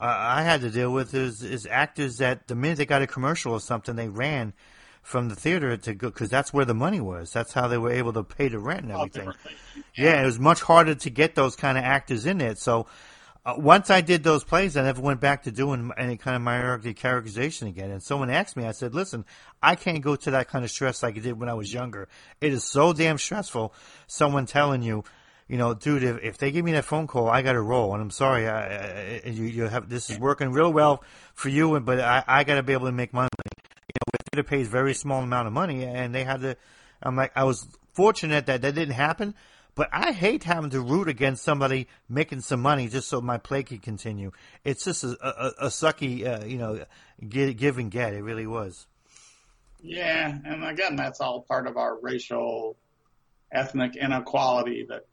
uh, I had to deal with is is actors that the minute they got a commercial or something, they ran from the theater to go because that's where the money was. That's how they were able to pay the rent and everything. Yeah, it was much harder to get those kind of actors in it. So uh, once I did those plays, I never went back to doing any kind of minority characterization again. And someone asked me, I said, "Listen, I can't go to that kind of stress like I did when I was younger. It is so damn stressful. Someone telling you." You know, dude, if, if they give me that phone call, I got to roll. And I'm sorry, I, I, you, you have this is working real well for you, but I, I got to be able to make money. You know, theater pays very small amount of money, and they had to. I'm like, I was fortunate that that didn't happen, but I hate having to root against somebody making some money just so my play can continue. It's just a, a, a sucky, uh, you know, give, give and get. It really was. Yeah, and again, that's all part of our racial, ethnic inequality that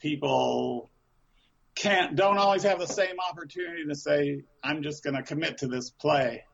people can't don't always have the same opportunity to say I'm just going to commit to this play.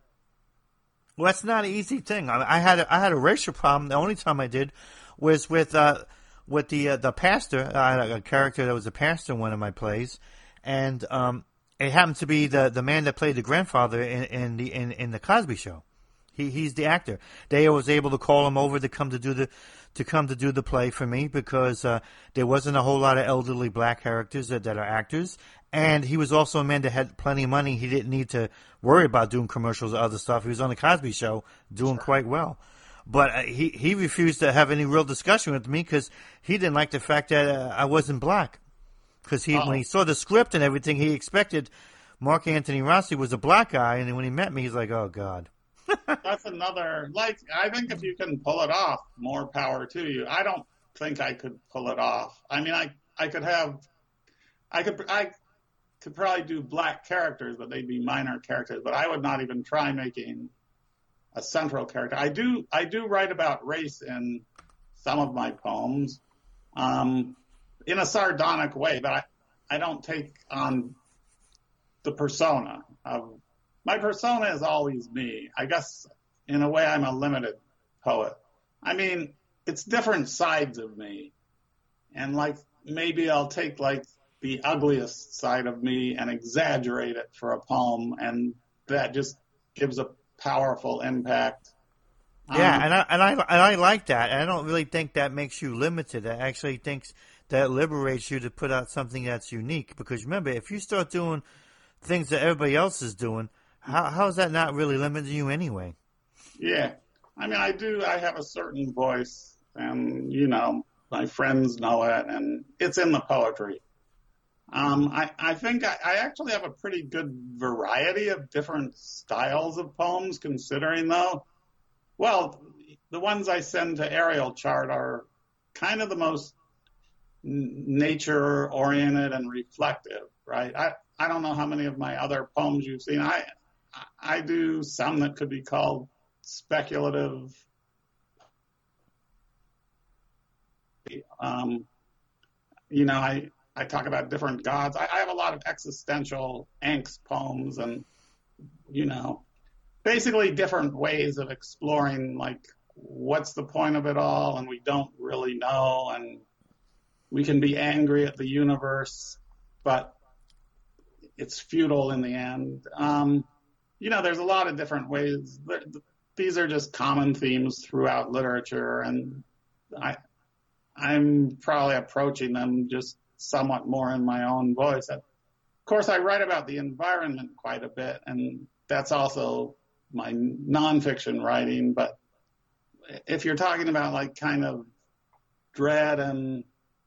Well, that's not an easy thing. I, I had a, I had a racial problem. The only time I did was with uh, with the uh, the pastor. I had a, character that was a pastor in one of my plays, and um, it happened to be the the man that played the grandfather in, in the in, in the Cosby Show. He he's the actor. They was able to call him over to come to do the to come to do the play for me because uh, there wasn't a whole lot of elderly black characters that, that are actors, and he was also a man that had plenty of money. He didn't need to worry about doing commercials or other stuff. He was on the Cosby Show doing quite well. But uh, he he refused to have any real discussion with me because he didn't like the fact that uh, I wasn't black. Because he Uh-oh. when he saw the script and everything, he expected Mark Antony Rossi was a black guy, and when he met me, he's like, "Oh God." That's another like I think if you can pull it off, more power to you. I don't think I could pull it off. I mean, I I could have, I could I could probably do black characters, but they'd be minor characters. But I would not even try making a central character. I do I do write about race in some of my poems, um, in a sardonic way, but I I don't take on the persona of my persona is always me. I guess in a way I'm a limited poet. I mean, it's different sides of me. And like maybe I'll take like the ugliest side of me and exaggerate it for a poem and that just gives a powerful impact. Yeah, um, and I and I and I like that. And I don't really think that makes you limited. I actually think that liberates you to put out something that's unique. Because remember, if you start doing things that everybody else is doing, how how is that not really limiting you anyway? Yeah, I mean, I do. I have a certain voice, and you know, my friends know it, and it's in the poetry. Um, I, I think I, I actually have a pretty good variety of different styles of poems, considering though, well, the ones I send to Ariel Chart are kind of the most nature oriented and reflective, right? I, I don't know how many of my other poems you've seen. I, I do some that could be called speculative. Um, you know, I, I talk about different gods. I, I have a lot of existential angst poems and, you know, basically different ways of exploring like what's the point of it all and we don't really know and we can be angry at the universe, but it's futile in the end. Um, you know, there's a lot of different ways. These are just common themes throughout literature, and I, I'm probably approaching them just somewhat more in my own voice. Of course, I write about the environment quite a bit, and that's also my nonfiction writing. But if you're talking about like kind of dread and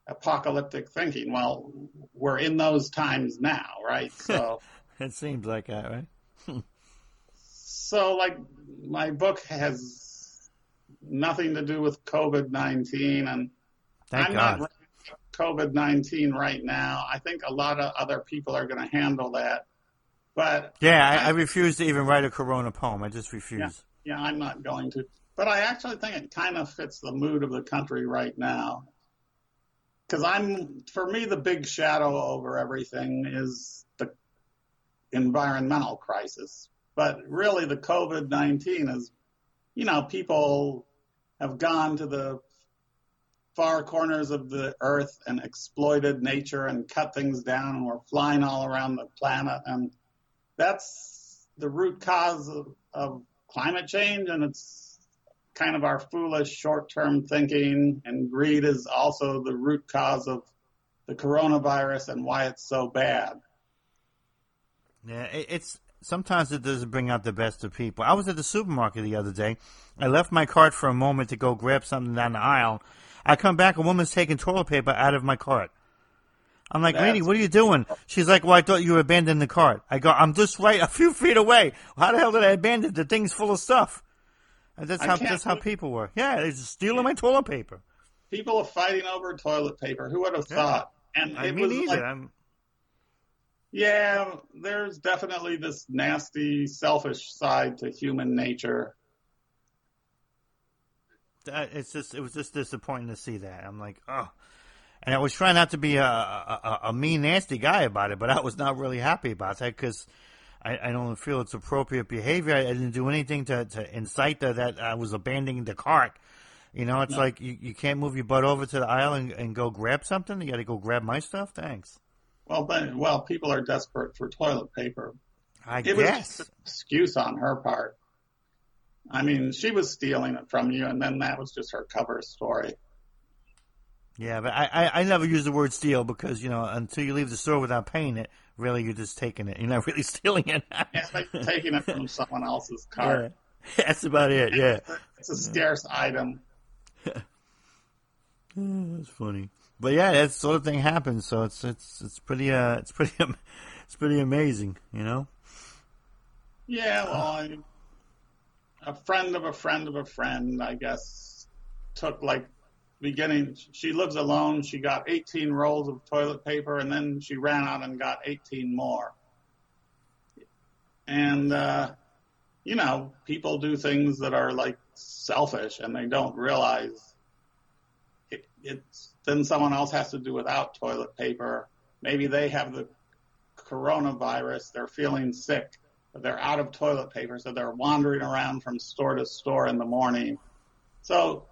apocalyptic thinking, well, we're in those times now, right? So it seems like that, right? so like my book has nothing to do with COVID 19. And Thank I'm God. not COVID 19 right now. I think a lot of other people are going to handle that. But Yeah, I, I refuse to even write a Corona poem. I just refuse. yeah, I'm not going to. But I actually think it kind of fits the mood of the country right now. Because I'm, for me, the big shadow over everything is the environmental crisis. But really, the COVID 19 is, you know, people have gone to the far corners of the earth and exploited nature and cut things down, and we're flying all around the planet. And that's the root cause of, of climate change, and it's kind of our foolish short term thinking. And greed is also the root cause of the coronavirus and why it's so bad. Yeah, it's sometimes it doesn't bring out the best of people. I was at the supermarket the other day. I left my cart for a moment to go grab something down the aisle. I come back, a woman's taking toilet paper out of my cart. I'm like, lady, what are you doing? She's like, well, I thought you abandoned the cart. I go, I'm just right a few feet away. How the hell did I abandon? The thing's full of stuff. And that's I how that's how people were. Yeah, they're just stealing my toilet paper. People are fighting over toilet paper. Who would have Yeah. thought? And I it mean, was neither. like, I'm, yeah, there's definitely this nasty, selfish side to human nature. uh, it's just it was just disappointing to see that. I'm like, oh. And I was trying not to be a, a, a- mean, nasty guy about it, but I was not really happy about that because I, I don't feel it's appropriate behavior. I, I didn't do anything to, to incite the, that I was abandoning the cart. You know, it's like you, you can't move your butt over to the aisle and, and go grab something. You got to go grab my stuff. Thanks. Well, but well, people are desperate for toilet paper. I It was guess. just an excuse on her part. I mean, she was stealing it from you, and then that was just her cover story. Yeah, but I, I, I never use the word steal because, you know, until you leave the store without paying it, really you're just taking it. You're not really stealing it. It's like taking it from someone else's Yeah. That's about it, yeah. It's a scarce item. That's funny. But yeah, that sort of thing happens, so it's it's it's pretty uh it's pretty it's pretty amazing, you know. Yeah, well, a friend of a friend of a friend, I guess, took like beginning. She lives alone. She got 18 rolls of toilet paper, and then she ran out and got 18 more. And uh, you know, people do things that are like selfish, and they don't realize it, it's. Then someone else has to do without toilet paper. Maybe they have the coronavirus. They're feeling sick but they're out of toilet paper, so they're wandering around from store to store in the morning. So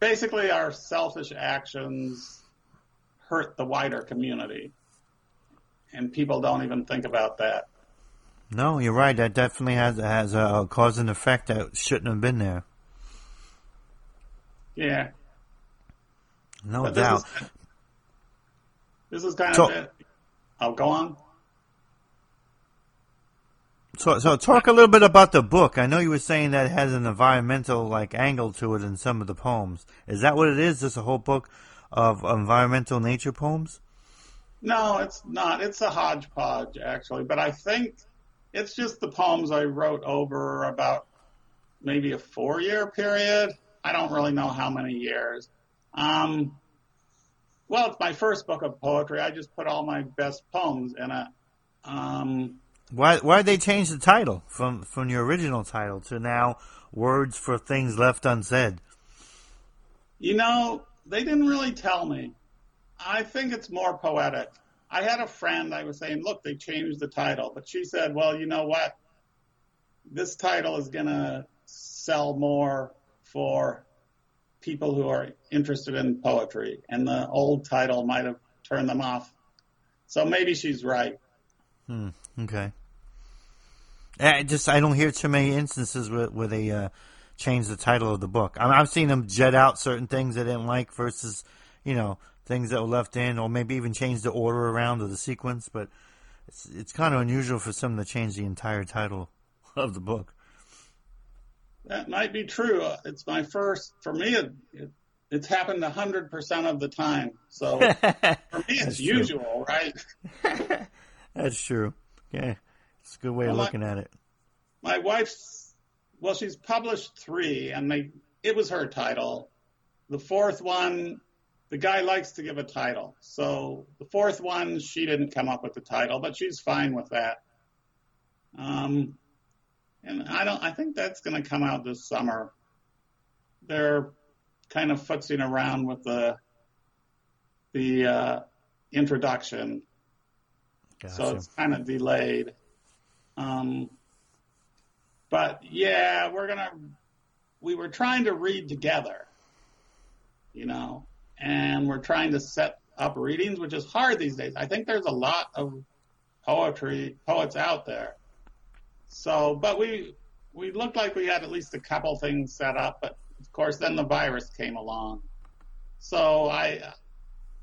basically, our selfish actions hurt the wider community, and people don't even think about that. No, you're right. That definitely has has a cause and effect that shouldn't have been there. Yeah, No but this doubt. is this is kind So- of it. I'll go on. So, so talk a little bit about the book. I know you were saying that it has an environmental like angle to it in some of the poems. Is that what it is? Just a whole book of environmental nature poems? No, it's not. It's a hodgepodge, actually. But I think it's just the poems I wrote over about maybe a four year period. I don't really know how many years. Um, well, it's my first book of poetry. I just put all my best poems in it. Um, Why why did they change the title from from your original title to now Words for Things Left Unsaid? you know, they didn't really tell me. I think it's more poetic. I had a friend, I was saying, look, they changed the title. But she said, well, you know what? This title is going to sell more for people who are interested in poetry. And the old title might have turned them off. So maybe she's right. Hmm. Okay. I just I don't hear too many instances where, where they uh, change the title of the book. I I've seen them jet out certain things they didn't like versus, you know, things that were left in, or maybe even change the order around or the sequence. But it's it's kind of unusual for someone to change the entire title of the book. That might be true. It's my first, for me, it, it, it's happened 100% of the time. So for me, it's usual, right? That's true. Yeah, it's a good way of Well, I- looking at it. my wife's well she's published three and they it was her title. The fourth one, the guy likes to give a title. So the fourth one, she didn't come up with the title, but she's fine with that. Um, and I don't. I think that's going to come out this summer. They're kind of footsing around with the the uh, introduction, gotcha. so it's kind of delayed. Um, but yeah, we're gonna. We were trying to read together, you know, and we're trying to set up readings, which is hard these days. I think there's a lot of poetry poets out there so, but we we looked like we had at least a couple things set up, but course then the virus came along. So I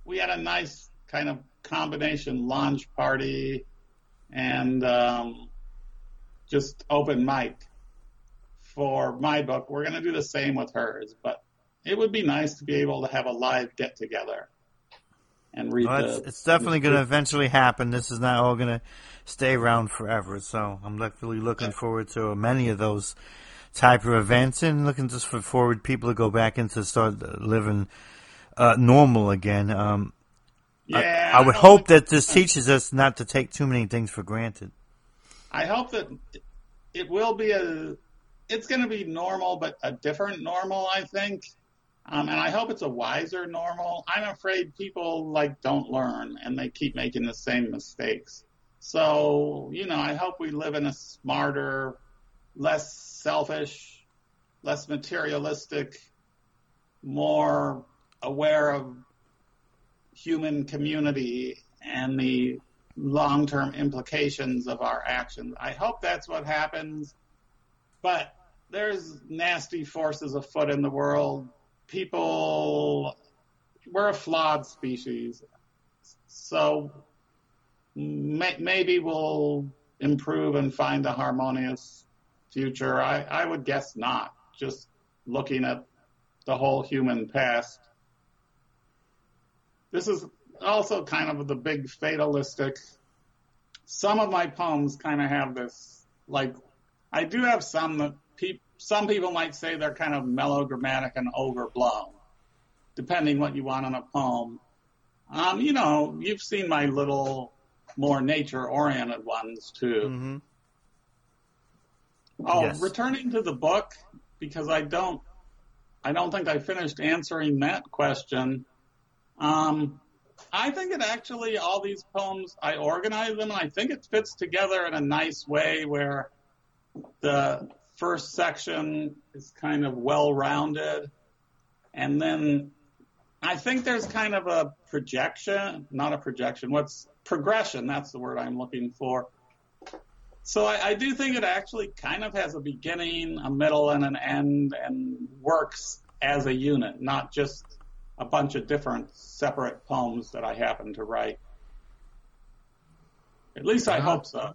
we had a nice kind of combination launch party and um, just open mic for my book. We're going to do the same with hers, but it would be nice to be able to have a live get together and read well, it's, it's, definitely going to eventually happen. This is not all going to stay around forever. So I'm really looking forward to many of those type of events and looking just for forward people to go back into start living uh, normal again. Um, yeah, I, I would I hope that this teaches us not to take too many things for granted. I hope that it will be a. It's going to be normal, but a different normal. I think um, and I hope it's a wiser normal. I'm afraid people like don't learn and they keep making the same mistakes. So, you know, I hope we live in a smarter, less selfish, less materialistic, more aware of human community and the long term implications of our actions. I hope that's what happens. But there's nasty forces afoot in the world people, we're a flawed species. So may, maybe we'll improve and find a harmonious future. I, I would guess not, just looking at the whole human past. This is also kind of the big fatalistic. Some of my poems kind of have this, like, I do have some that people some people might say they're kind of melodramatic and overblown, depending what you want in a poem. Um, you know, you've seen my little more nature-oriented ones too. Mm-hmm. Oh, yes. returning to the book because I don't, I don't think I finished answering that question. Um, I think it actually all these poems I organize them and I think it fits together in a nice way where the first section is kind of well rounded. And then I think there's kind of a projection, not a projection, what's progression? That's the word I'm looking for. So I, I, do think it actually kind of has a beginning, a middle, and an end, and works as a unit, not just a bunch of different separate poems that I happen to write. At least I hope so.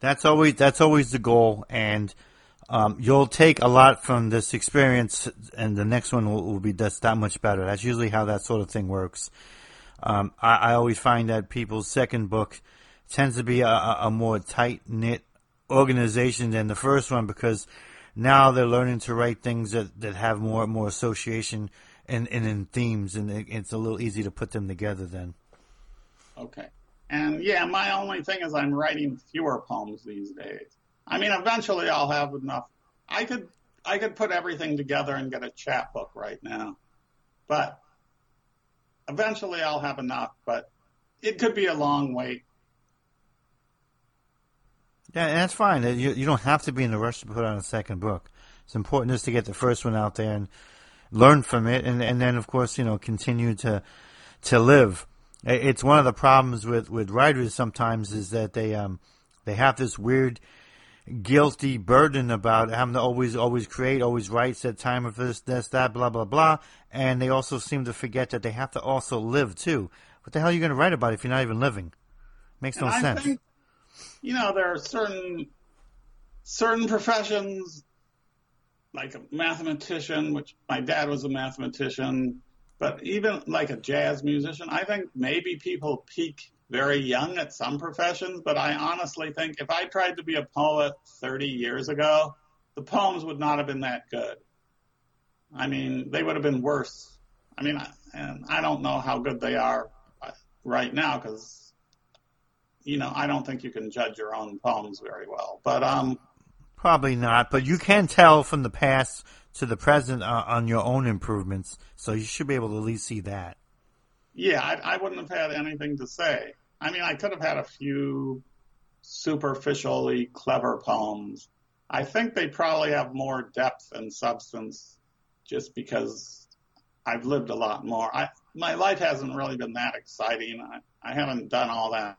That's always that's always the goal, and um, you'll take a lot from this experience, and the next one will, will, be just that much better. That's usually how that sort of thing works. Um, I, I, always find that people's second book tends to be a, a more tight knit organization than the first one because now they're learning to write things that, that have more more association and, and in themes, and it, it's a little easy to put them together then. Okay. And yeah, my only thing is I'm writing fewer poems these days. I mean, eventually I'll have enough. I could I could put everything together and get a chapbook right now, but eventually I'll have enough. But it could be a long wait. Yeah, and that's fine. You you don't have to be in a rush to put out a second book. It's important just to get the first one out there and learn from it, and and then of course you know continue to to live. It's one of the problems with, with writers sometimes is that they um they have this weird guilty burden about having to always always create, always write, set time for this, this, that, blah blah blah, and they also seem to forget that they have to also live too. What the hell are you going to write about if you're not even living? Makes no and sense. Think, you know, there are certain certain professions like a mathematician, which my dad was a mathematician, but even like a jazz musician, I think maybe people peak very young at some professions, but I honestly think if I tried to be a poet 30 years ago, the poems would not have been that good. I mean, they would have been worse. I mean, I, and I don't know how good they are right now because, you know, I don't think you can judge your own poems very well. But um, probably not. But you can tell from the past to the present uh, on your own improvements, so you should be able to at least see that. Yeah, I, I wouldn't have had anything to say. I mean, I could have had a few superficially clever poems. I think they probably have more depth and substance just because I've lived a lot more. I, my life hasn't really been that exciting. I, I haven't done all that.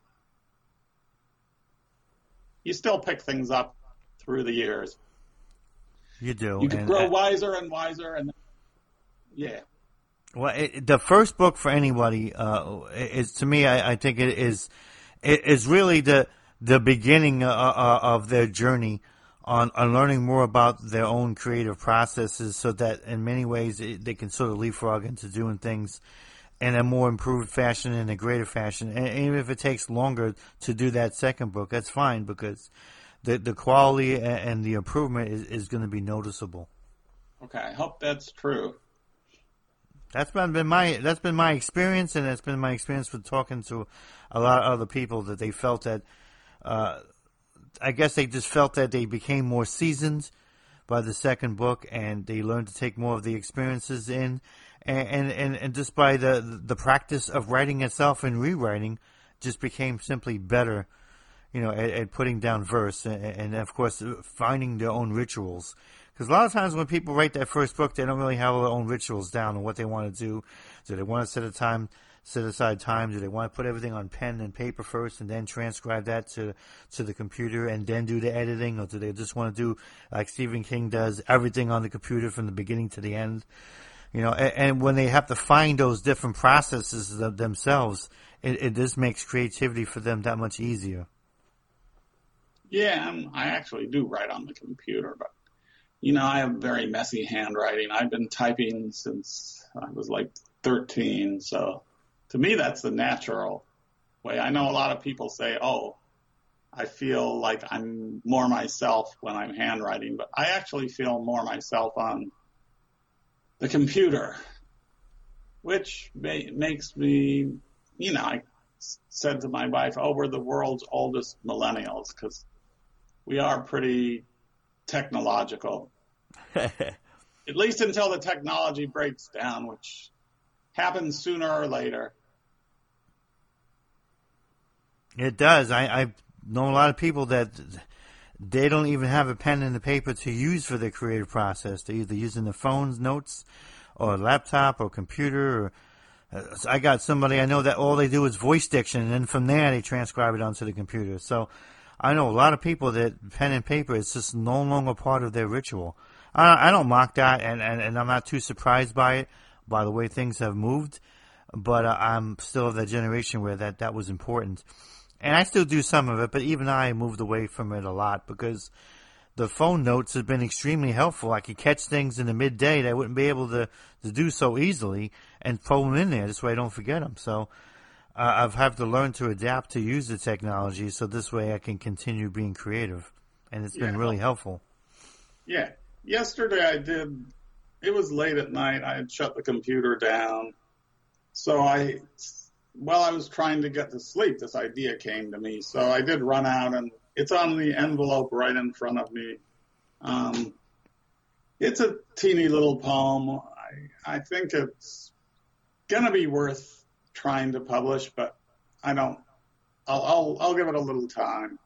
You still pick things up through the years. You do. You grow wiser and wiser, and yeah. Well, it, the first book for anybody uh, is to me. I, I think it is it is really the the beginning uh, uh, of their journey on, on learning more about their own creative processes so that in many ways it, they can sort of leapfrog into doing things in a more improved fashion in a greater fashion. And even if it takes longer to do that second book, that's fine because the the quality and the improvement is, is going to be noticeable. Okay, I hope that's true. That's been, been my that's been my experience, and it's been my experience with talking to a lot of other people that they felt that uh, I guess they just felt that they became more seasoned by the second book, and they learned to take more of the experiences in, and and, and just by the the practice of writing itself and rewriting, just became simply better, you know, at, at putting down verse, and, and of course uh, finding their own rituals. Because a lot of times when people write their first book, they don't really have their own rituals down and what they want to do. Do they want to set a time set aside time? Do they want to put everything on pen and paper first and then transcribe that to to the computer and then do the editing, or do they just want to do like Stephen King does, everything on the computer from the beginning to the end? You know, and, and when they have to find those different processes themselves, it, it just makes creativity for them that much easier. Yeah, I actually do write on the computer, but you know, I have very messy handwriting. I've been typing since I was like 13, so to me, that's the natural way. I know a lot of people say, oh, I feel like I'm more myself when I'm handwriting, but I actually feel more myself on the computer, which may, makes me, you know, I said to my wife, oh, we're the world's oldest millennials because we are pretty technological. At least until the technology breaks down, which happens sooner or later. It does. I, I know a lot of people that they don't even have a pen and a paper to use for their creative process. They're either using the phone's notes or laptop or computer. Or, uh, I got somebody I know that all they do is voice diction, and then from there they transcribe it onto the computer. So I know a lot of people that pen and paper is just no longer part of their ritual. I, I don't mock that, and, and, and I'm not too surprised by it, by the way things have moved. But uh, I'm still of that generation where that, that was important and I still do some of it, but even I moved away from it a lot because the phone notes have been extremely helpful. I could catch things in the midday that I wouldn't be able to, to do so easily and throw them in there. This way I don't forget them. So uh, I've had to learn to adapt to use the technology so this way I can continue being creative. And it's been really helpful. Yeah. Yesterday I did, it was late at night. I had shut the computer down. So I while I was trying to get to sleep, this idea came to me. So I did run out, and it's on the envelope right in front of me. Um, it's a teeny little poem. I, I think it's going to be worth trying to publish, but I don't. I'll, I'll I'll give it a little time.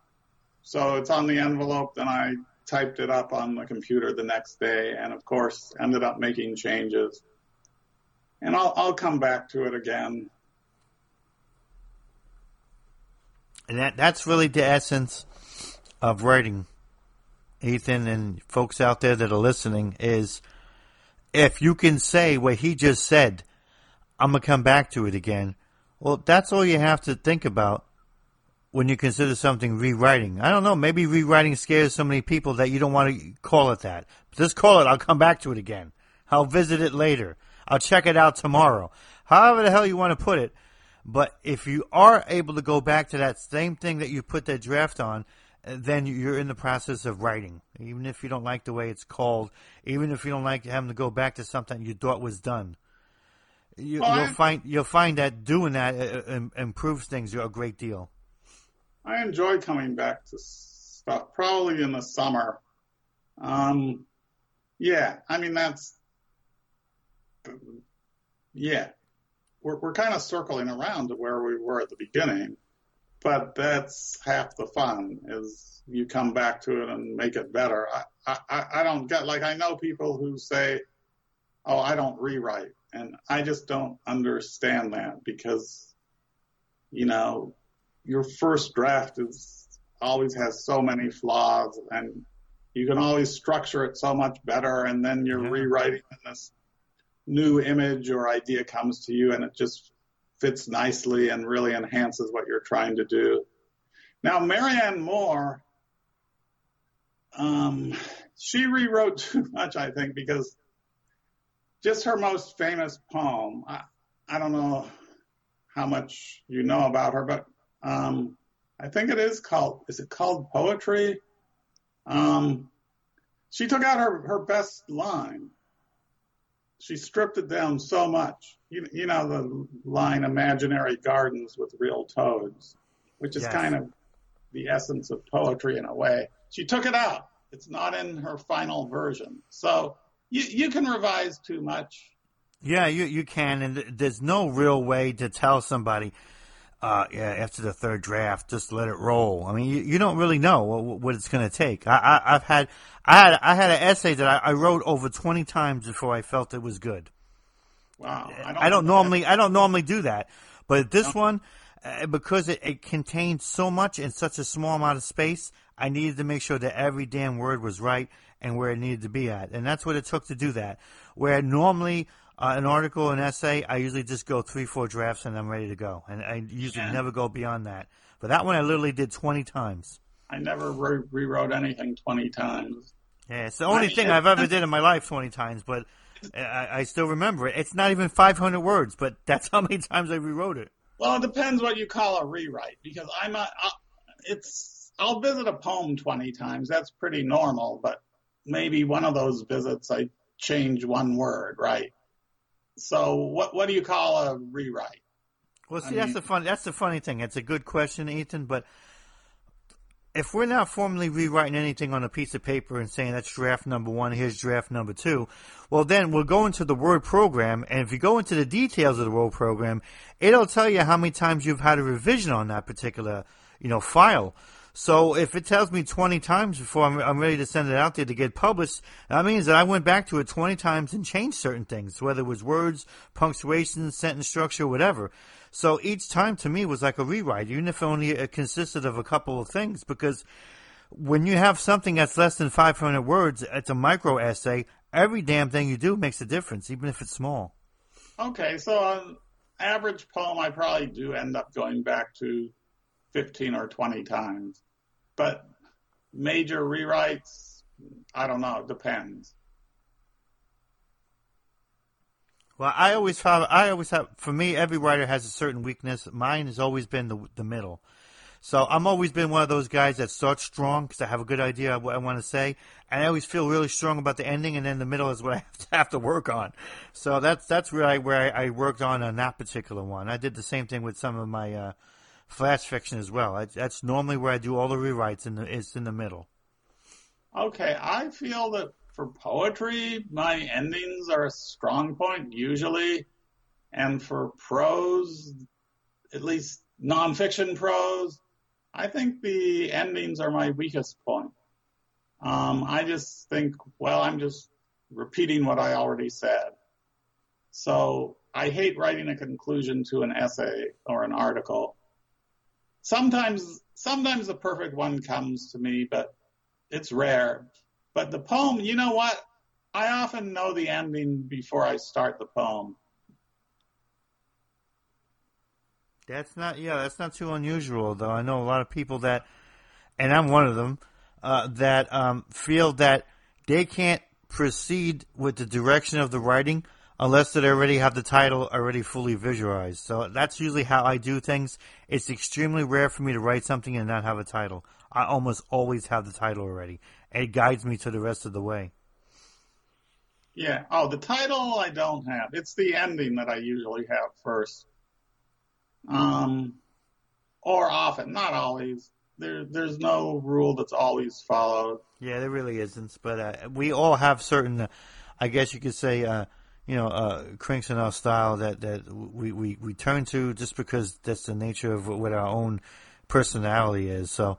So it's on the envelope. Then I typed it up on the computer the next day, and of course ended up making changes. And I'll I'll come back to it again And that that's really the essence of writing, Ethan and folks out there that are listening is if you can say what he just said, I'm gonna come back to it again. Well, that's all you have to think about when you consider something rewriting. I don't know, maybe rewriting scares so many people that you don't want to call it that. Just call it, I'll come back to it again. I'll visit it later. I'll check it out tomorrow. However the hell you want to put it, but if you are able to go back to that same thing that you put that draft on then you're in the process of writing. Even if you don't like the way it's called, even if you don't like having to go back to something you thought was done, you, will find you'll find that doing that uh, uh, improves things a great deal. I enjoy coming back to stuff, probably in the summer. Um, yeah, I mean that's, yeah, we're we're kind of circling around to where we were at the beginning, but that's half the fun is you come back to it and make it better. I I, I don't get like I know people who say, oh, I don't rewrite, and I just don't understand that because, you know, your first draft is always has so many flaws and you can always structure it so much better and then you're Yeah. rewriting and this new image or idea comes to you and it just fits nicely and really enhances what you're trying to do. Now Marianne Moore, um, she rewrote too much, I think, because just her most famous poem, I, I don't know how much you know about her, but um, I think it is called. Is it called poetry? Um, she took out her her best line. She stripped it down so much. You, you know the line "imaginary gardens with real toads," which is Yes. kind of the essence of poetry in a way. She took it out. It's not in her final version. So you you can revise too much. Yeah, you you can, and there's no real way to tell somebody. Uh, yeah, after the third draft, just let it roll. I mean, you, you don't really know what, what it's going to take. I, I, I've had, I had, I had an essay that I, I wrote over 20 times before I felt it was good. Wow. I don't normally, I don't normally do that, but this one, uh, because it, it contained so much in such a small amount of space, I needed to make sure that every damn word was right and where it needed to be at, and that's what it took to do that. Where normally uh, an article, an essay, I usually just go three, four drafts and I'm ready to go, and I usually Yeah. never go beyond that. But that one I literally did 20 times. I never re- rewrote anything 20 times. Yeah, it's the only thing I've ever did in my life 20 times, but I, I still remember it. It's not even 500 words, but that's how many times I rewrote it. Well, it depends what you call a rewrite because I'm a, I- it's, I'll visit a poem 20 times. That's pretty normal, but maybe one of those visits I change one word, right? So what, what do you call a rewrite? Well, see, I that's mean- the fun. That's the funny thing. It's a good question, Ethan. But if we're not formally rewriting anything on a piece of paper and saying that's draft number one, here's draft number two, well, then we'll go into the Word program, and if you go into the details of the Word program, it'll tell you how many times you've had a revision on that particular, you know, file. So if it tells me 20 times before I'm, I'm ready to send it out there to get published, that means that I went back to it 20 times and changed certain things, whether it was words, punctuation, sentence structure, whatever. So each time to me was like a rewrite, even if only it consisted of a couple of things, because when you have something that's less than 500 words, it's a micro essay. Every damn thing you do makes a difference, even if it's small. Okay. So on average poem, I probably do end up going back to 15 or 20 times, but major rewrites, I don't know. It depends. Well, I always have. I always have. For me, every writer has a certain weakness. Mine has always been the the middle. So I'm always been one of those guys that starts strong because I have a good idea of what I want to say, and I always feel really strong about the ending, and then the middle is what I have to, have to work on. So that's that's where I where I, I worked on on that particular one. I did the same thing with some of my uh, flash fiction as well. That's normally where I do all the rewrites, the it's in the middle. Okay, I feel that for poetry, my endings are a strong point usually, and for prose, at least nonfiction prose, I think the endings are my weakest point. Um, I just think, well, I'm just repeating what I already said. So I hate writing a conclusion to an essay or an article. Sometimes, sometimes the perfect one comes to me, but it's rare. But the poem, you know what? I often know the ending before I start the poem. That's not yeah, that's not too unusual though. I know a lot of people that, and I'm one of them, uh, that um, feel that they can't proceed with the direction of the writing unless they already have the title already fully visualized. So that's usually how I do things. It's extremely rare for me to write something and not have a title. I almost always have the title already. It guides me to the rest of the way. Yeah. Oh, the title I don't have. It's the ending that I usually have first. Um, or often, not always. There, there's no rule that's always followed. Yeah, there really isn't. But uh, we all have certain, uh, I guess you could say, uh, you know, uh, crinks in our style that, that we, we, we turn to just because that's the nature of what our own personality is. So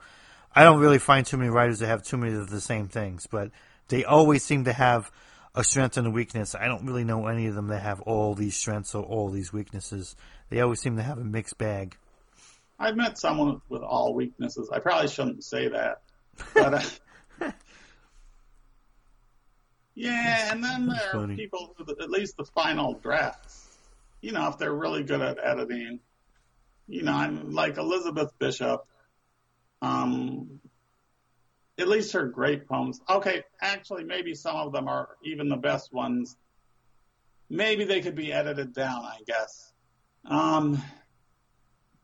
I don't really find too many writers that have too many of the same things, but they always seem to have a strength and a weakness. I don't really know any of them that have all these strengths or all these weaknesses. They always seem to have a mixed bag. I've met someone with all weaknesses. I probably shouldn't say that, but uh, yeah. And then there are people who, at least the final drafts. You know, if they're really good at editing, you know, I'm like Elizabeth Bishop. Um, at least her great poems. Okay, actually, maybe some of them are even the best ones. Maybe they could be edited down, I guess. Um,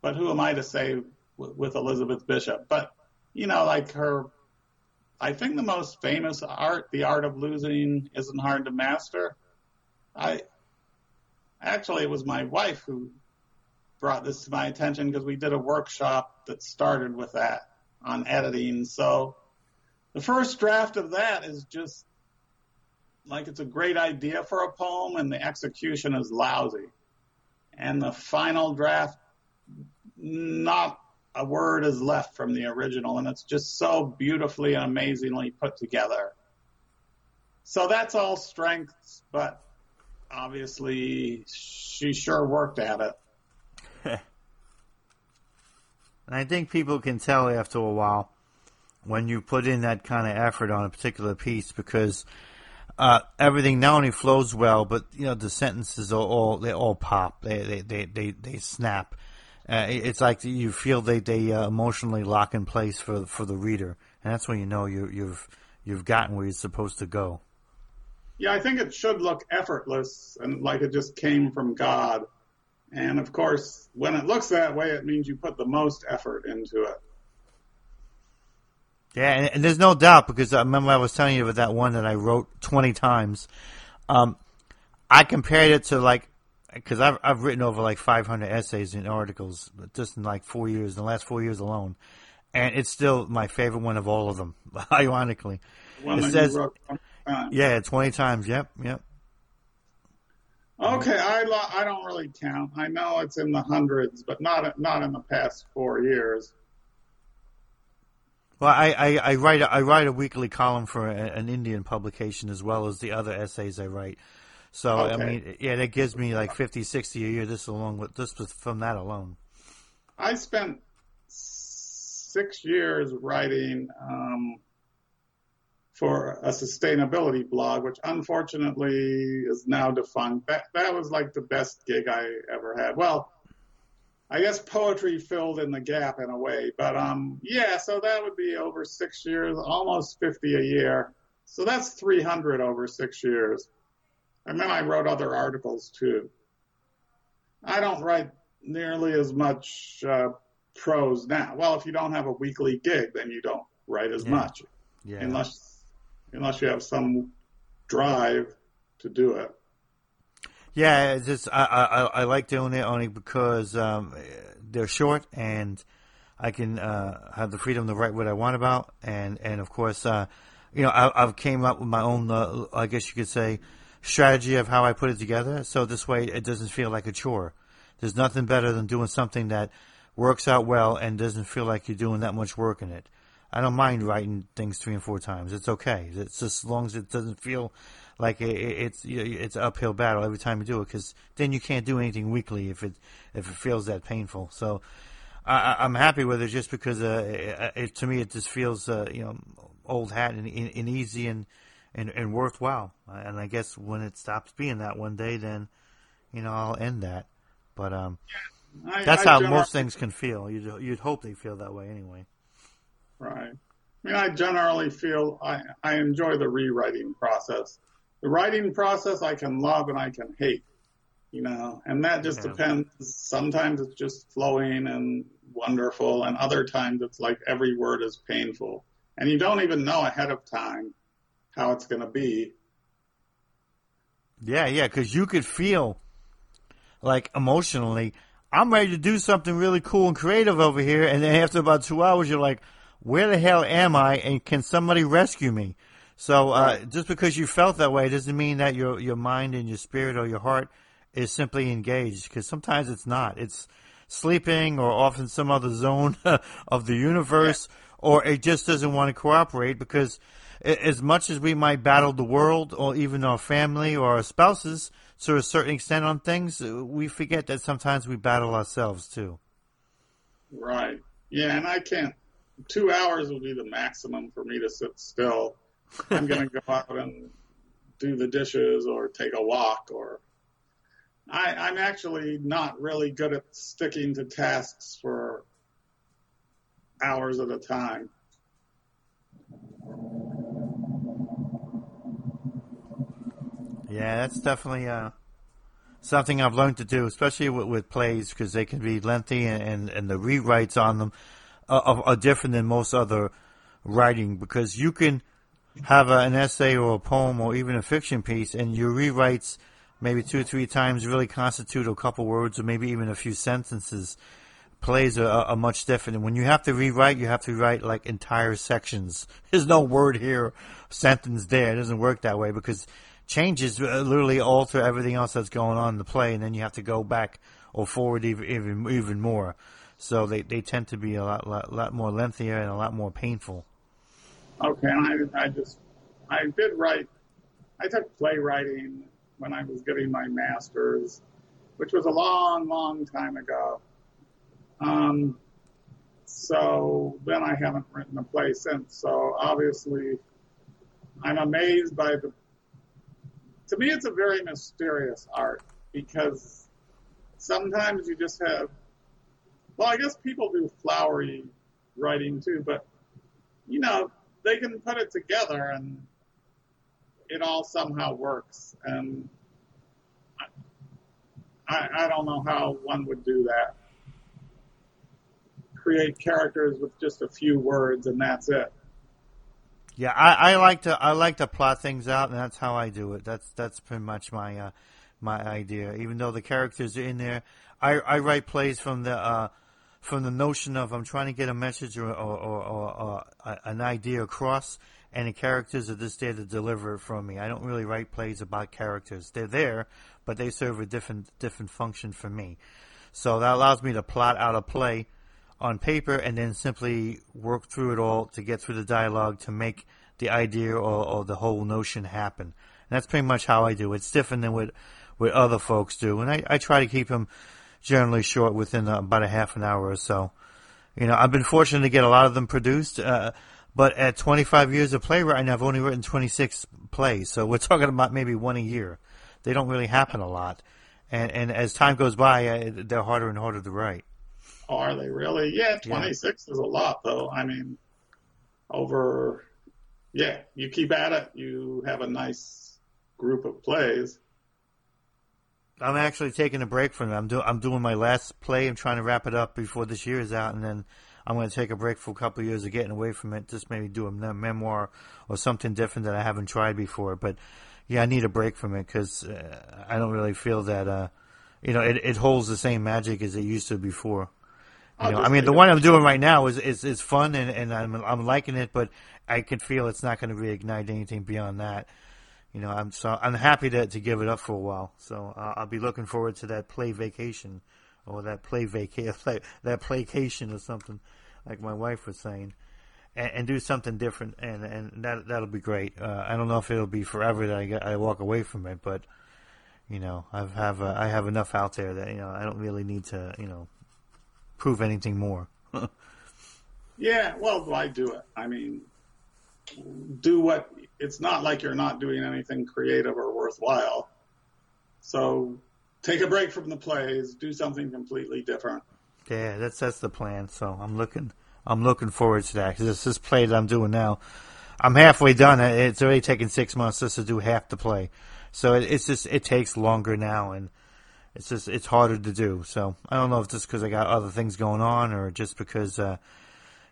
but who am I to say with, with Elizabeth Bishop? But you know, like her, I think the most famous art, The Art of Losing Isn't Hard to Master. I actually it was my wife who brought this to my attention because we did a workshop that started with that on editing. So the first draft of that is just like it's a great idea for a poem and the execution is lousy. And the final draft, not a word is left from the original and it's just so beautifully and amazingly put together. So that's all strengths, but obviously she sure worked at it. and I think people can tell after a while when you put in that kind of effort on a particular piece because uh, everything not only flows well, but you know the sentences are all they all pop. They they they they, they snap. Uh, it's like you feel they they uh, emotionally lock in place for for the reader, and that's when you know you you've you've gotten where you're supposed to go. Yeah, I think it should look effortless and like it just came from God. And of course, when it looks that way, it means you put the most effort into it. Yeah, and, and, there's no doubt because I remember I was telling you about that one that I wrote 20 times. Um, I compared it to like, because I've, I've written over like 500 essays and articles just in like four years, the last four years alone. And it's still my favorite one of all of them, ironically. One it says, yeah, 20 times. Yep, yep. Okay, I lo- I don't really count. I know it's in the hundreds, but not not in the past four years. Well, I, I, I write a, I write a weekly column for a, an Indian publication as well as the other essays I write. So okay. I mean, yeah, that gives me like 50, 60 a year. This along with this was from that alone. I spent six years writing um, for a sustainability blog, which unfortunately is now defunct. That that was like the best gig I ever had. Well, I guess poetry filled in the gap in a way. But um, yeah, so that would be over six years, almost 50 a year. So that's 300 over six years. And then I wrote other articles too. I don't write nearly as much uh, prose now. Well, if you don't have a weekly gig, then you don't write as yeah. much, yeah. unless unless you have some drive to do it. Yeah, it's just I, I I like doing it only because um, they're short and I can uh, have the freedom to write what I want about, and and of course, uh, you know, I, have came up with my own, uh, I guess you could say, strategy of how I put it together. So this way, it doesn't feel like a chore. There's nothing better than doing something that works out well and doesn't feel like you're doing that much work in it. I don't mind writing things three and four times. It's okay. It's just as long as it doesn't feel like it, it's it's uphill battle every time you do it because then you can't do anything weekly if it if it feels that painful. So I, am happy with it just because uh, it, it, to me it just feels uh, you know old hat and, and easy and, and and worthwhile. And I guess when it stops being that one day, then you know I'll end that. But um, I, that's I how most things can feel. You'd you'd hope they feel that way anyway. Right. I mean, I generally feel I, I enjoy the rewriting process the writing process I can love and I can hate. you know, and that just yeah. depends. Sometimes it's just flowing and wonderful, and other times it's like every word is painful, and you don't even know ahead of time how it's going to be. Yeah, yeah, because you could feel like emotionally, I'm ready to do something really cool and creative over here, and then after about two hours, you're like, where the hell am I, and can somebody rescue me? So uh, right. just because you felt that way doesn't mean that your your mind and your spirit or your heart is simply engaged. Because sometimes it's not. It's sleeping or off in some other zone of the universe, yeah. or it just doesn't want to cooperate. Because as much as we might battle the world or even our family or our spouses to a certain extent on things, uh, we forget that sometimes we battle ourselves too. Right. Yeah, and I can't. Two hours would be the maximum for me to sit still I'm going to go out and do the dishes or take a walk or I, I'm actually not really good at sticking to tasks for hours at a time. Yeah, that's definitely uh, something I've learned to do, especially with, with plays because they can be lengthy and, and, and the rewrites on them are, are, different than most other writing because you can have a, an essay or a poem or even a fiction piece, and your rewrites maybe two or three times really constitute a couple words or maybe even a few sentences. Plays are, are much different. And when you have to rewrite, you have to write like entire sections. There's no word here, sentence there. It doesn't work that way because changes uh, literally alter everything else that's going on in the play, and then you have to go back or forward even even, even more. So they, they tend to be a lot, lot lot more lengthier and a lot more painful. Okay, and I, I just, I did write, I took playwriting when I was getting my master's, which was a long, long time ago. Um, so then I haven't written a play since. So obviously, I'm amazed by the. To me, it's a very mysterious art because sometimes you just have. Well, I guess people do flowery writing too, but you know, they can put it together and it all somehow works. And I, I don't know how one would do that. Create characters with just a few words and that's it. Yeah, I, I like to I like to plot things out, and that's how I do it. That's that's pretty much my uh, my idea. Even though the characters are in there, I, I write plays from the uh, from the notion of I'm trying to get a message or, or, or, or an idea across, and the characters are just there to deliver it from me. I don't really write plays about characters. They're there, but they serve a different different function for me. So that allows me to plot out a play on paper and then simply work through it all to get through the dialogue to make the idea or, or the whole notion happen. And that's pretty much how I do it. It's different than what what other folks do, and I, I try to keep them generally short within uh, about a half an hour or so. You know, I've been fortunate to get a lot of them produced, uh, but at 25 years of playwriting, I've only written 26 plays, so we're talking about maybe one a year. They don't really happen a lot, and and as time goes by, uh, they're harder and harder to write. Are they really? Yeah, 26 yeah. is a lot, though. I mean, over, yeah, you keep at it, you have a nice group of plays. I'm actually taking a break from it. I'm doing I'm doing my last play. I'm trying to wrap it up before this year is out, and then I'm going to take a break for a couple of years of getting away from it. Just maybe do a memoir or something different that I haven't tried before. But yeah, I need a break from it because uh, I don't really feel that uh, you know it, it holds the same magic as it used to before. You know, I mean, the one I'm doing right now is is, is fun and, and I'm I'm liking it, but I can feel it's not going to reignite anything beyond that you know, I'm so I'm happy to to give it up for a while. So uh, I'll be looking forward to that play vacation or that play vacation, that playcation or something, like my wife was saying, and, and do something different, and and that that'll be great. Uh, I don't know if it'll be forever that I get, I walk away from it, but you know, I have uh, I have enough out there that you know I don't really need to you know prove anything more. yeah, well, why do it? I mean, do what it's not like you're not doing anything creative or worthwhile. So take a break from the plays, do something completely different. Yeah, that's that's the plan. So I'm looking I'm looking forward to that because this this play that I'm doing now, I'm halfway done. It's already taken six months just to do half the play, so it, it's just it takes longer now, and it's just it's harder to do. So I don't know if just because I got other things going on or just because uh,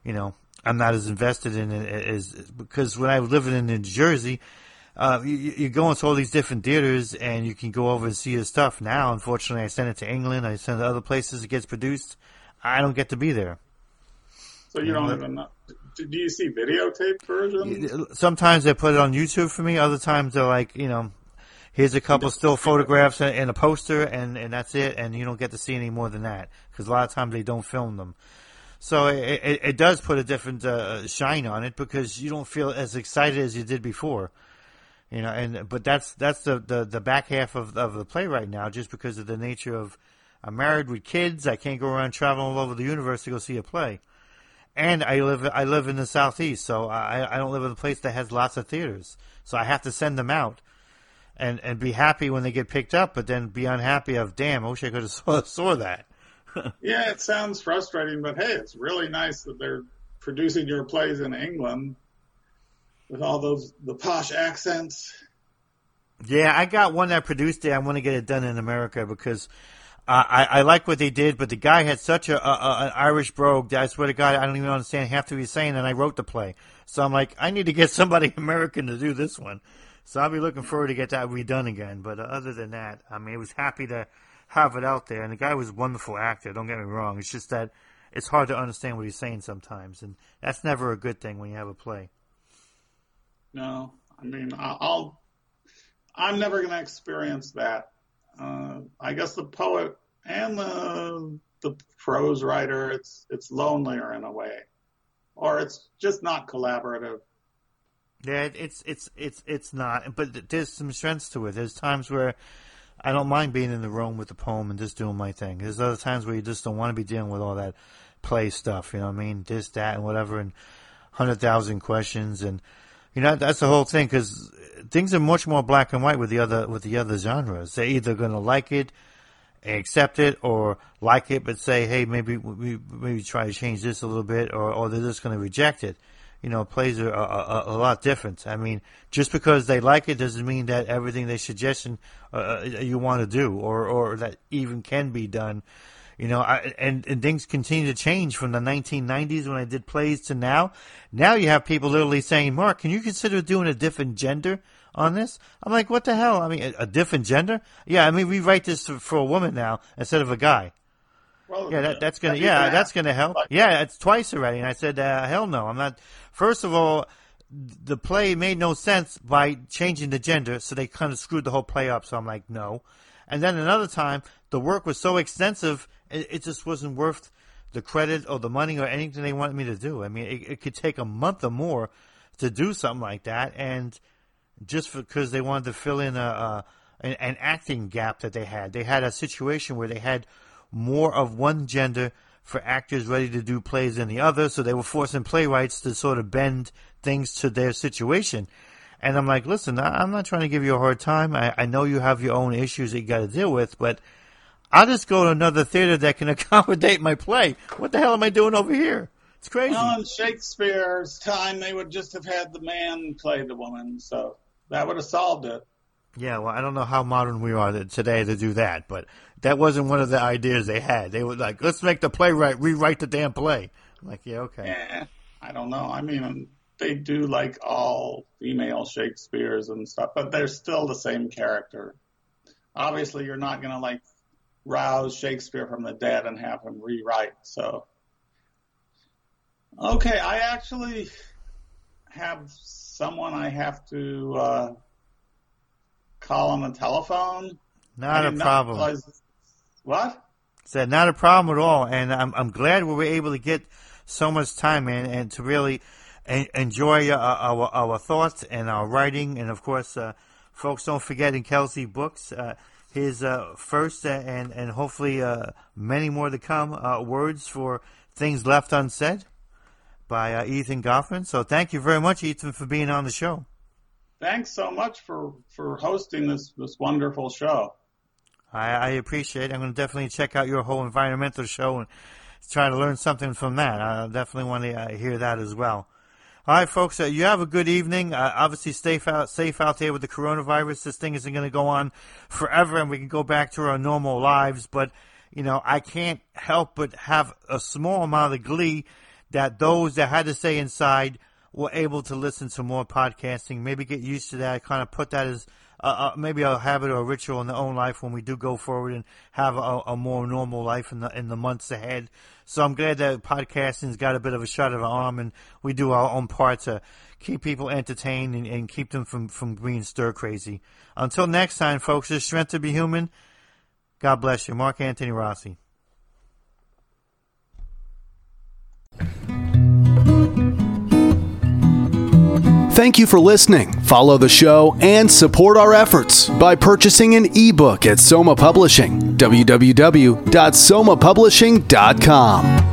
you know I'm not as invested in it as because when I was living in New Jersey. Uh, you, you go into all these different theaters and you can go over and see his stuff. Now, unfortunately, I send it to England. I send it to other places. It gets produced. I don't get to be there. So you don't even know. Do you see videotape versions? Sometimes they put it on YouTube for me. Other times they're like, you know, here's a couple still photographs and a poster, and, and that's it. And you don't get to see any more than that because a lot of times they don't film them. So it, it, it does put a different uh, shine on it because you don't feel as excited as you did before. You know, and but that's that's the, the, the back half of of the play right now, just because of the nature of I'm married with kids. I can't go around traveling all over the universe to go see a play. And I live I live in the southeast, so I I don't live in a place that has lots of theaters. So I have to send them out, and and be happy when they get picked up, but then be unhappy of damn, I wish I could have saw, saw that. yeah, it sounds frustrating, but hey, it's really nice that they're producing your plays in England with all those the posh accents. Yeah, I got one that produced it. I want to get it done in America because uh, I, I like what they did, but the guy had such a, a, an Irish brogue that I swear to God, I don't even understand half of what he's saying, and I wrote the play. So I'm like, I need to get somebody American to do this one. So I'll be looking forward to get that redone again. But other than that, I mean, I was happy to have it out there, and the guy was a wonderful actor. Don't get me wrong. It's just that it's hard to understand what he's saying sometimes, and that's never a good thing when you have a play. No, I mean, I'll. I'm never going to experience that uh, I guess the poet and the the prose writer, it's it's lonelier in a way, or it's just not collaborative. Yeah, it's it's it's it's not. But there's some strengths to it. There's times where I don't mind being in the room with the poem and just doing my thing. There's other times where you just don't want to be dealing with all that play stuff. You know what I mean? This, that, and whatever, and hundred thousand questions, and you know that's the whole thing because things are much more black and white with the other with the other genres. They're either going to like it, accept it, or like it, but say, hey, maybe we maybe try to change this a little bit, or or they're just going to reject it. You know, plays are a, a, a, lot different. I mean, just because they like it doesn't mean that everything they suggestion uh, uh you want to do, or or that even can be done. You know, I, and, and things continue to change from the 1990s when I did plays to now. Now you have people literally saying, Mark, can you consider doing a different gender on this? I'm like, what the hell? I mean, a, a different gender? Yeah, I mean, we write this for, for, a woman now instead of a guy. Well, yeah, that, that's gonna. Yeah, that's gonna help. Yeah, it's twice already, and I said, uh, hell no, I'm not. First of all, the play made no sense by changing the gender, so they kind of screwed the whole play up. So I'm like, no. And then another time, the work was so extensive it, it just wasn't worth the credit or the money or anything they wanted me to do. I mean, it, it could take a month or more to do something like that, and just because they wanted to fill in a, a an, an, acting gap that they had, they had a situation where they had more of one gender for actors ready to do plays than the other, so they were forcing playwrights to sort of bend things to their situation. And I'm like, listen, I'm not trying to give you a hard time. I, I know you have your own issues that you got to deal with, but I'll just go to another theater that can accommodate my play. What the hell am I doing over here? It's crazy. Well, in Shakespeare's time, they would just have had the man play the woman, so that would have solved it. Yeah, well, I don't know how modern we are today to do that, but that wasn't one of the ideas they had. They were like, let's make the playwright rewrite the damn play. I'm like, yeah, okay. Yeah, I don't know. I mean, they do like all female Shakespeare's and stuff, but they're still the same character. Obviously, you're not going to like rouse Shakespeare from the dead and have him rewrite. So, okay, I actually have someone I have to uh, call on the telephone. Not a problem. what? Said not a problem at all, and I'm I'm glad we were able to get so much time in and to really enjoy uh, our our thoughts and our writing, and of course, uh, folks, don't forget in Kelsay Books. Uh, his uh, first and and hopefully uh, many more to come uh, words for things left unsaid by uh, Ethan Goffman. So thank you very much, Ethan, for being on the show. Thanks so much for for hosting this this wonderful show. I, I appreciate. it. I'm going to definitely check out your whole environmental show and try to learn something from that. I definitely want to uh, hear that as well. All right, folks. Uh, you have a good evening. Uh, obviously, safe out, safe out there with the coronavirus. This thing isn't going to go on forever, and we can go back to our normal lives. But you know, I can't help but have a small amount of glee that those that had to stay inside were able to listen to more podcasting. Maybe get used to that. Kind of put that as uh, uh, maybe a habit or a ritual in their own life when we do go forward and have a, a, more normal life in the in the months ahead. So I'm glad that podcasting's got a bit of a shot of an arm, and we do our own part to keep people entertained and, and keep them from from being stir crazy. Until next time, folks, it's strength to be human. God bless you, Mark Antony Rossi. Thank you for listening. Follow the show and support our efforts by purchasing an ebook at Soma Publishing, www.somapublishing.com.